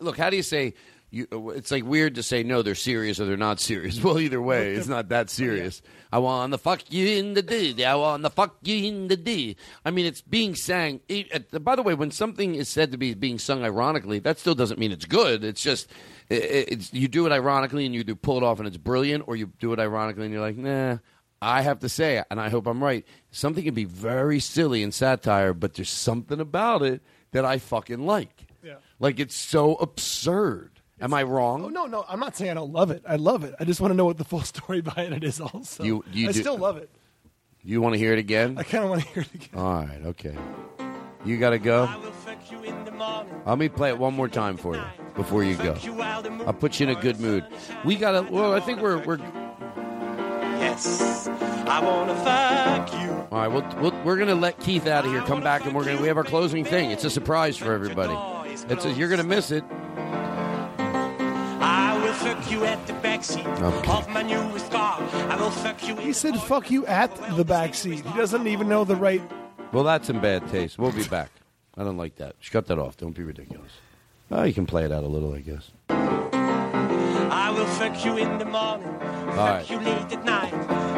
Look, how do you say? You, it's like weird to say no, they're serious or they're not serious. Well, either way, it's not that serious. I want the fuck you in the D. I want the fuck you in the D. I mean, it's being sang. uh, by the way, when something is said to be being sung ironically, that still doesn't mean it's good. It's just it, it's you do it ironically and you do pull it off and it's brilliant, or you do it ironically and you're like, nah. I have to say, and I hope I'm right. Something can be very silly and satire, but there's something about it that I fucking like. Yeah. Like it's so absurd. Am I wrong? Oh no, no, I'm not saying I don't love it. I love it. I just want to know what the full story behind it is. Also, You- you I do- still love it. You want to hear it again? I kind of want to hear it again. All right, okay. You got to go. Let me play it one more time for you before you go. I'll put you in a good mood. We got to. Well, I think we're we're. Yes, I wanna fuck you. All right, we'll, we'll, we're going to let Keith out of here. Come back, and we're going to we have our closing thing. It's a surprise for everybody. It's a, you're going to miss it. I will fuck you at the backseat Okay. of my newest car. I will fuck you. He said, "Fuck you" at the back seat. He doesn't even know the right. Well, that's in bad taste. We'll be back. I don't like that. Shut that off. Don't be ridiculous. Oh, you can play it out a little, I guess. I will fuck you in the morning. Fuck right. you late at night.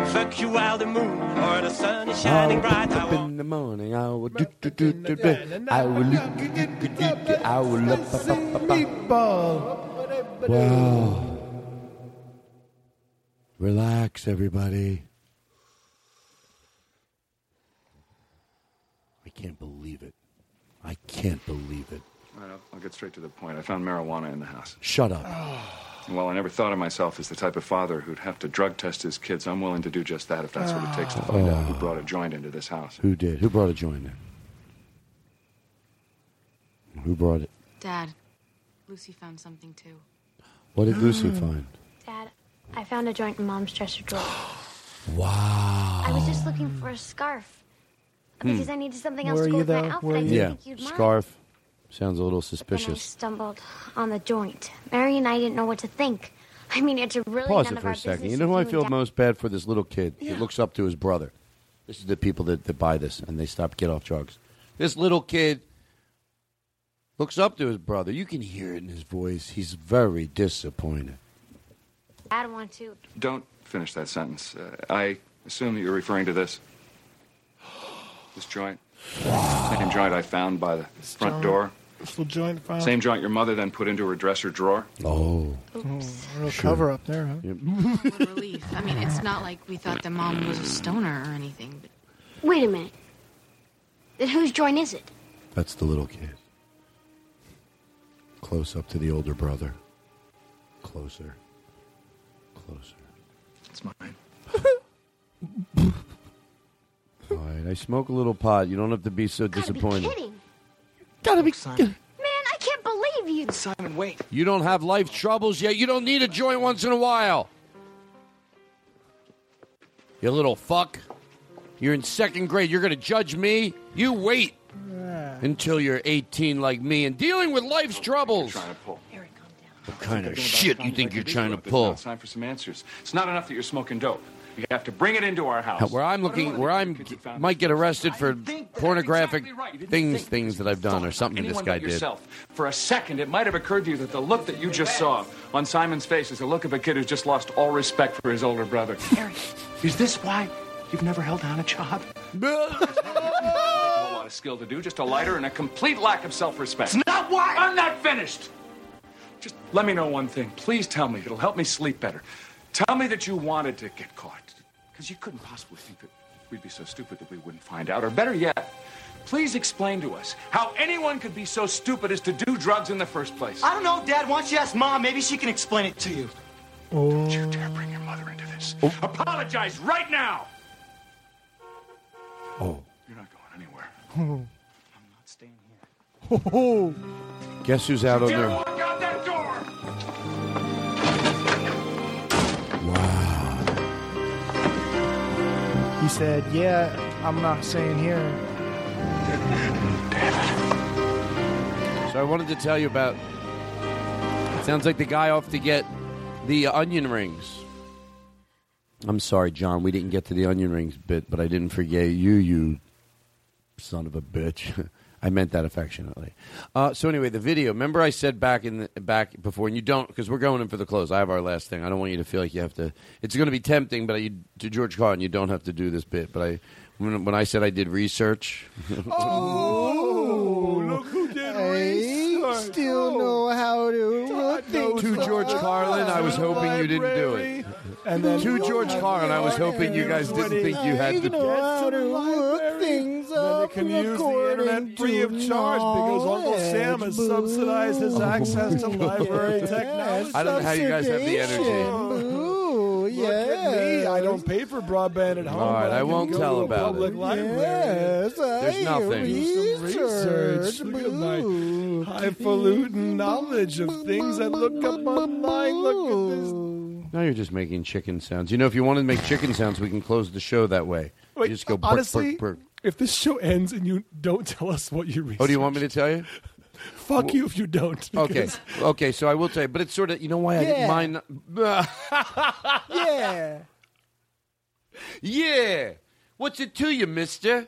Fuck you while the moon or the sun is shining bright. Up in the morning, I will do do do do do. I will do do do do do. I will up up up up up. Wow. Relax, everybody. I can't believe it. I can't believe it. All right, I'll, I'll get straight to the point. I found marijuana in the house. Shut up. And while I never thought of myself as the type of father who'd have to drug test his kids, I'm willing to do just that if that's what it takes to find out who brought a joint into this house. Who did? Who brought a joint in? Who brought it? Dad, Lucy found something too. What did Lucy find? Dad, I found a joint in Mom's dresser drawer. Wow. I was just looking for a scarf because Hmm. I needed something else Were to go you, with my though? outfit. Were I you? didn't Yeah, think you'd mind. scarf. Sounds a little Then I suspicious. stumbled on the joint. Mary and I didn't know what to think. I mean, it's really Pause none it of for our a second. business You know who if I and feel Dad- most bad for? This little kid. He looks up to his brother. This is the people that, that buy this and they stop get off drugs. This little kid looks up to his brother. You can hear it in his voice. He's very disappointed. Dad want to. Don't finish that sentence. Uh, I assume that you're referring to this. This joint. Same joint I found by the front joint. door. This little joint found. Same joint your mother then put into her dresser drawer. Oh. Oh, real cover up there, huh? What a relief. I mean, it's not like we thought the mom was a stoner or anything. But Wait a minute. Then whose joint is it? That's the little kid. Close up to the older brother. Closer. Closer. It's mine. All right, I smoke a little pot. You don't have to be so disappointed. Be Kidding. Gotta be. Simon. Man, I can't believe you. Simon, wait. You don't have life troubles yet. You don't need a joint once in a while. You little fuck. You're in second grade. You're going to judge me? You wait until you're 18 like me and dealing with life's troubles. What kind of shit you think you're trying to pull? It's time for some answers. It's not enough that you're smoking dope. You have to bring it into our house. Where I'm looking, where I'm might get arrested for pornographic things, things that I've done or something this guy did. yourself. For a second, it might have occurred to you that the look that you just saw on Simon's face is the look of a kid who's just lost all respect for his older brother. Harry, is this why you've never held down a job? Takes a lot of skill to do, just a lighter and a complete lack of self-respect. It's not why. I'm not finished. Just let me know one thing. Please tell me. It'll help me sleep better. Tell me that you wanted to get caught. Because you couldn't possibly think that we'd be so stupid that we wouldn't find out. Or better yet, please explain to us how anyone could be so stupid as to do drugs in the first place. I don't know, Dad. Why don't you ask Mom? Maybe she can explain it to you. Oh. Don't you dare bring your mother into this. Oh. Apologize right now. Oh. You're not staying here. Oh. Oh. Guess who's out on there? walk out that door. Wow. He said, "Yeah, I'm not staying here." So I wanted to tell you about. Sounds like the guy off to get the onion rings. I'm sorry, John. We didn't get to the onion rings bit, but I didn't forget you, you son of a bitch. I meant that affectionately. Uh, so anyway, the video. Remember, I said back in the, back before, and you don't because we're going in for the close. I have our last thing. I don't want you to feel like you have to. It's going to be tempting, but I, to George Carlin, you don't have to do this bit. But I, when, when I said I did research, Oh, look who did I still know how to look things to George Carlin, I was hoping you didn't do it. And then to George Carlin, I was hoping you guys didn't think you had to. know how to look things up can use the internet free of charge because Uncle Sam has subsidized his oh, access to library technology. I don't know how you guys have the energy. Ooh, Look at me. I don't pay for broadband at home. All right, but I won't tell to a about public it. Library. Yes, There's I nothing. Do some research. Look at my highfalutin knowledge of things I look up online. Look at this. Now you're just making chicken sounds. You know, if you want to make chicken sounds, we can close the show that way. Wait, you just go. Burk, honestly, burk, burk. if this show ends and you don't tell us what you researched, Oh, do you want me to tell you? Fuck you if you don't. Okay, because- okay. So I will tell you, but it's sort of you know why I didn't Yeah. mind. Yeah. yeah. What's it to you, Mister?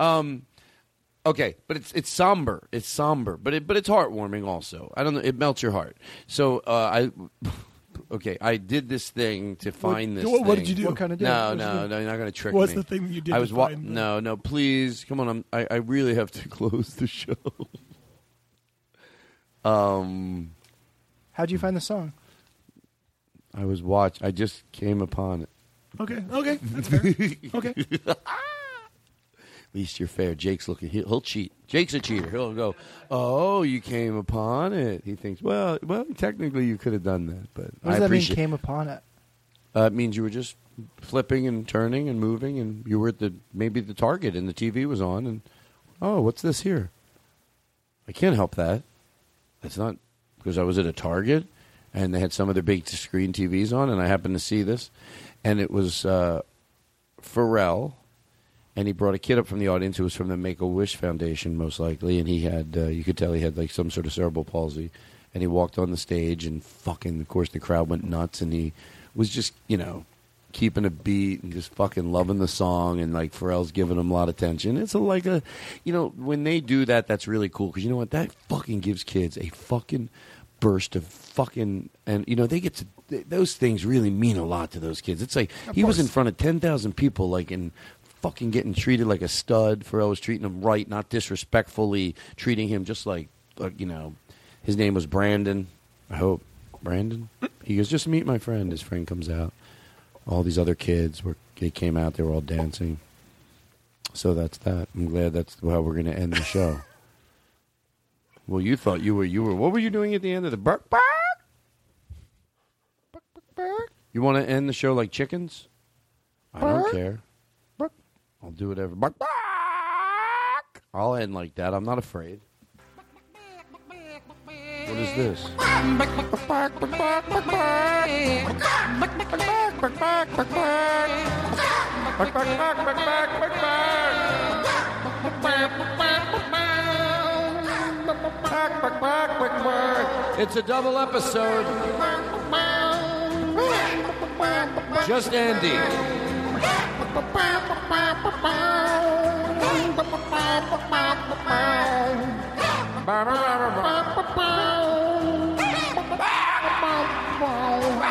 Um. Okay, but it's it's somber. It's somber, but it but it's heartwarming also. I don't know. It melts your heart. So uh, I. Okay, I did this thing to find this. what- what thing. did you do? What kind of deal? No, What'd you no, do? no. You're not going to trick me. What's me. the thing you did I to was wa- find the- no, no. Please, come on. I'm, I I really have to close the show. Um, How'd you find the song? I was watch. I just came upon it. Okay, okay, that's fair. Okay. At least you're fair. Jake's looking. He'll, he'll cheat. Jake's a cheater. He'll go. Oh, you came upon it. He thinks. Well, well. Technically, you could have done that, but What does I that mean? appreciate. Came upon it. Uh, it means you were just flipping and turning and moving, and you were at the maybe the target, and the TV was on, and oh, what's this here? I can't help that. That's not because I was at a Target, and they had some of their big screen TVs on, and I happened to see this, and it was uh, Pharrell, and he brought a kid up from the audience who was from the Make a Wish Foundation, most likely, and he had uh, you could tell he had like some sort of cerebral palsy, and he walked on the stage, and fucking, of course, the crowd went nuts, and he was just you know keeping a beat and just fucking loving the song and like Pharrell's giving him a lot of attention. It's a, like a, you know, when they do that, that's really cool because you know what? That fucking gives kids a fucking burst of fucking, and you know they get to th- those things really mean a lot to those kids. It's like Of he was in front of ten thousand people, like in fucking getting treated like a stud. Pharrell was treating him right, not disrespectfully, treating him just like, uh, you know, his name was Brandon. I hope Brandon. He goes, just meet my friend. His friend comes out. All these other kids were they came out. They were all dancing. So that's that. I'm glad that's how we're going to end the show. well, you thought you were you were. What were you doing at the end of the bark bark? You want to end the show like chickens? I don't Bark. care. I'll do whatever. Bark, bark. I'll end like that. I'm not afraid. This? It's a double episode. Just Andy. Ba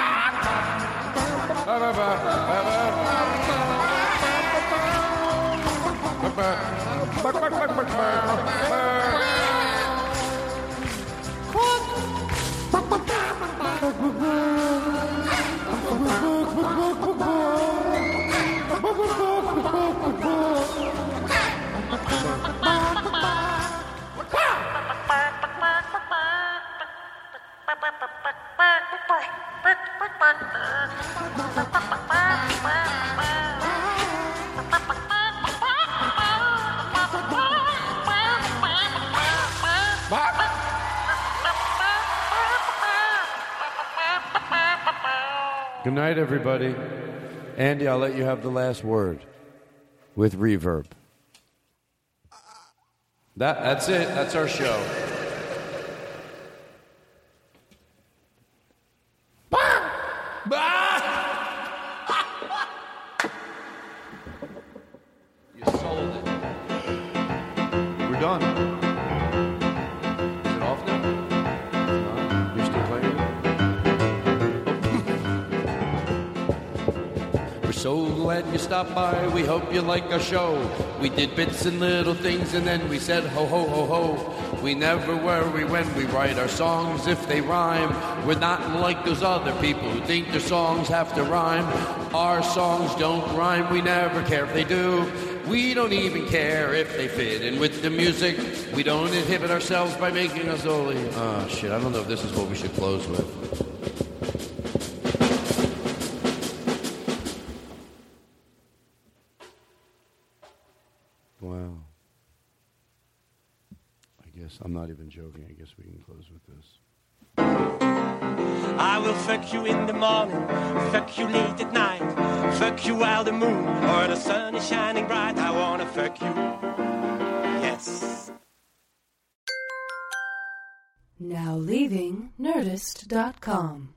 ba. Good night, everybody. Andy, I'll let you have the last word with reverb. That, that's it. That's our show. Glad you stopped by. We hope you like our show. We did bits and little things and then we said ho ho ho ho. We never worry when we write our songs if they rhyme. We're not like those other people who think their songs have to rhyme. Our songs don't rhyme. We never care if they do. We don't even care if they fit in with the music. We don't inhibit ourselves by making us only. Oh ah, shit! I don't know if this is what we should close with. I guess I'm not even joking. I guess we can close with this. I will fuck you in the morning, fuck you late at night, fuck you while the moon or the sun is shining bright. I wanna fuck you. Yes. Now leaving Nerdist.com.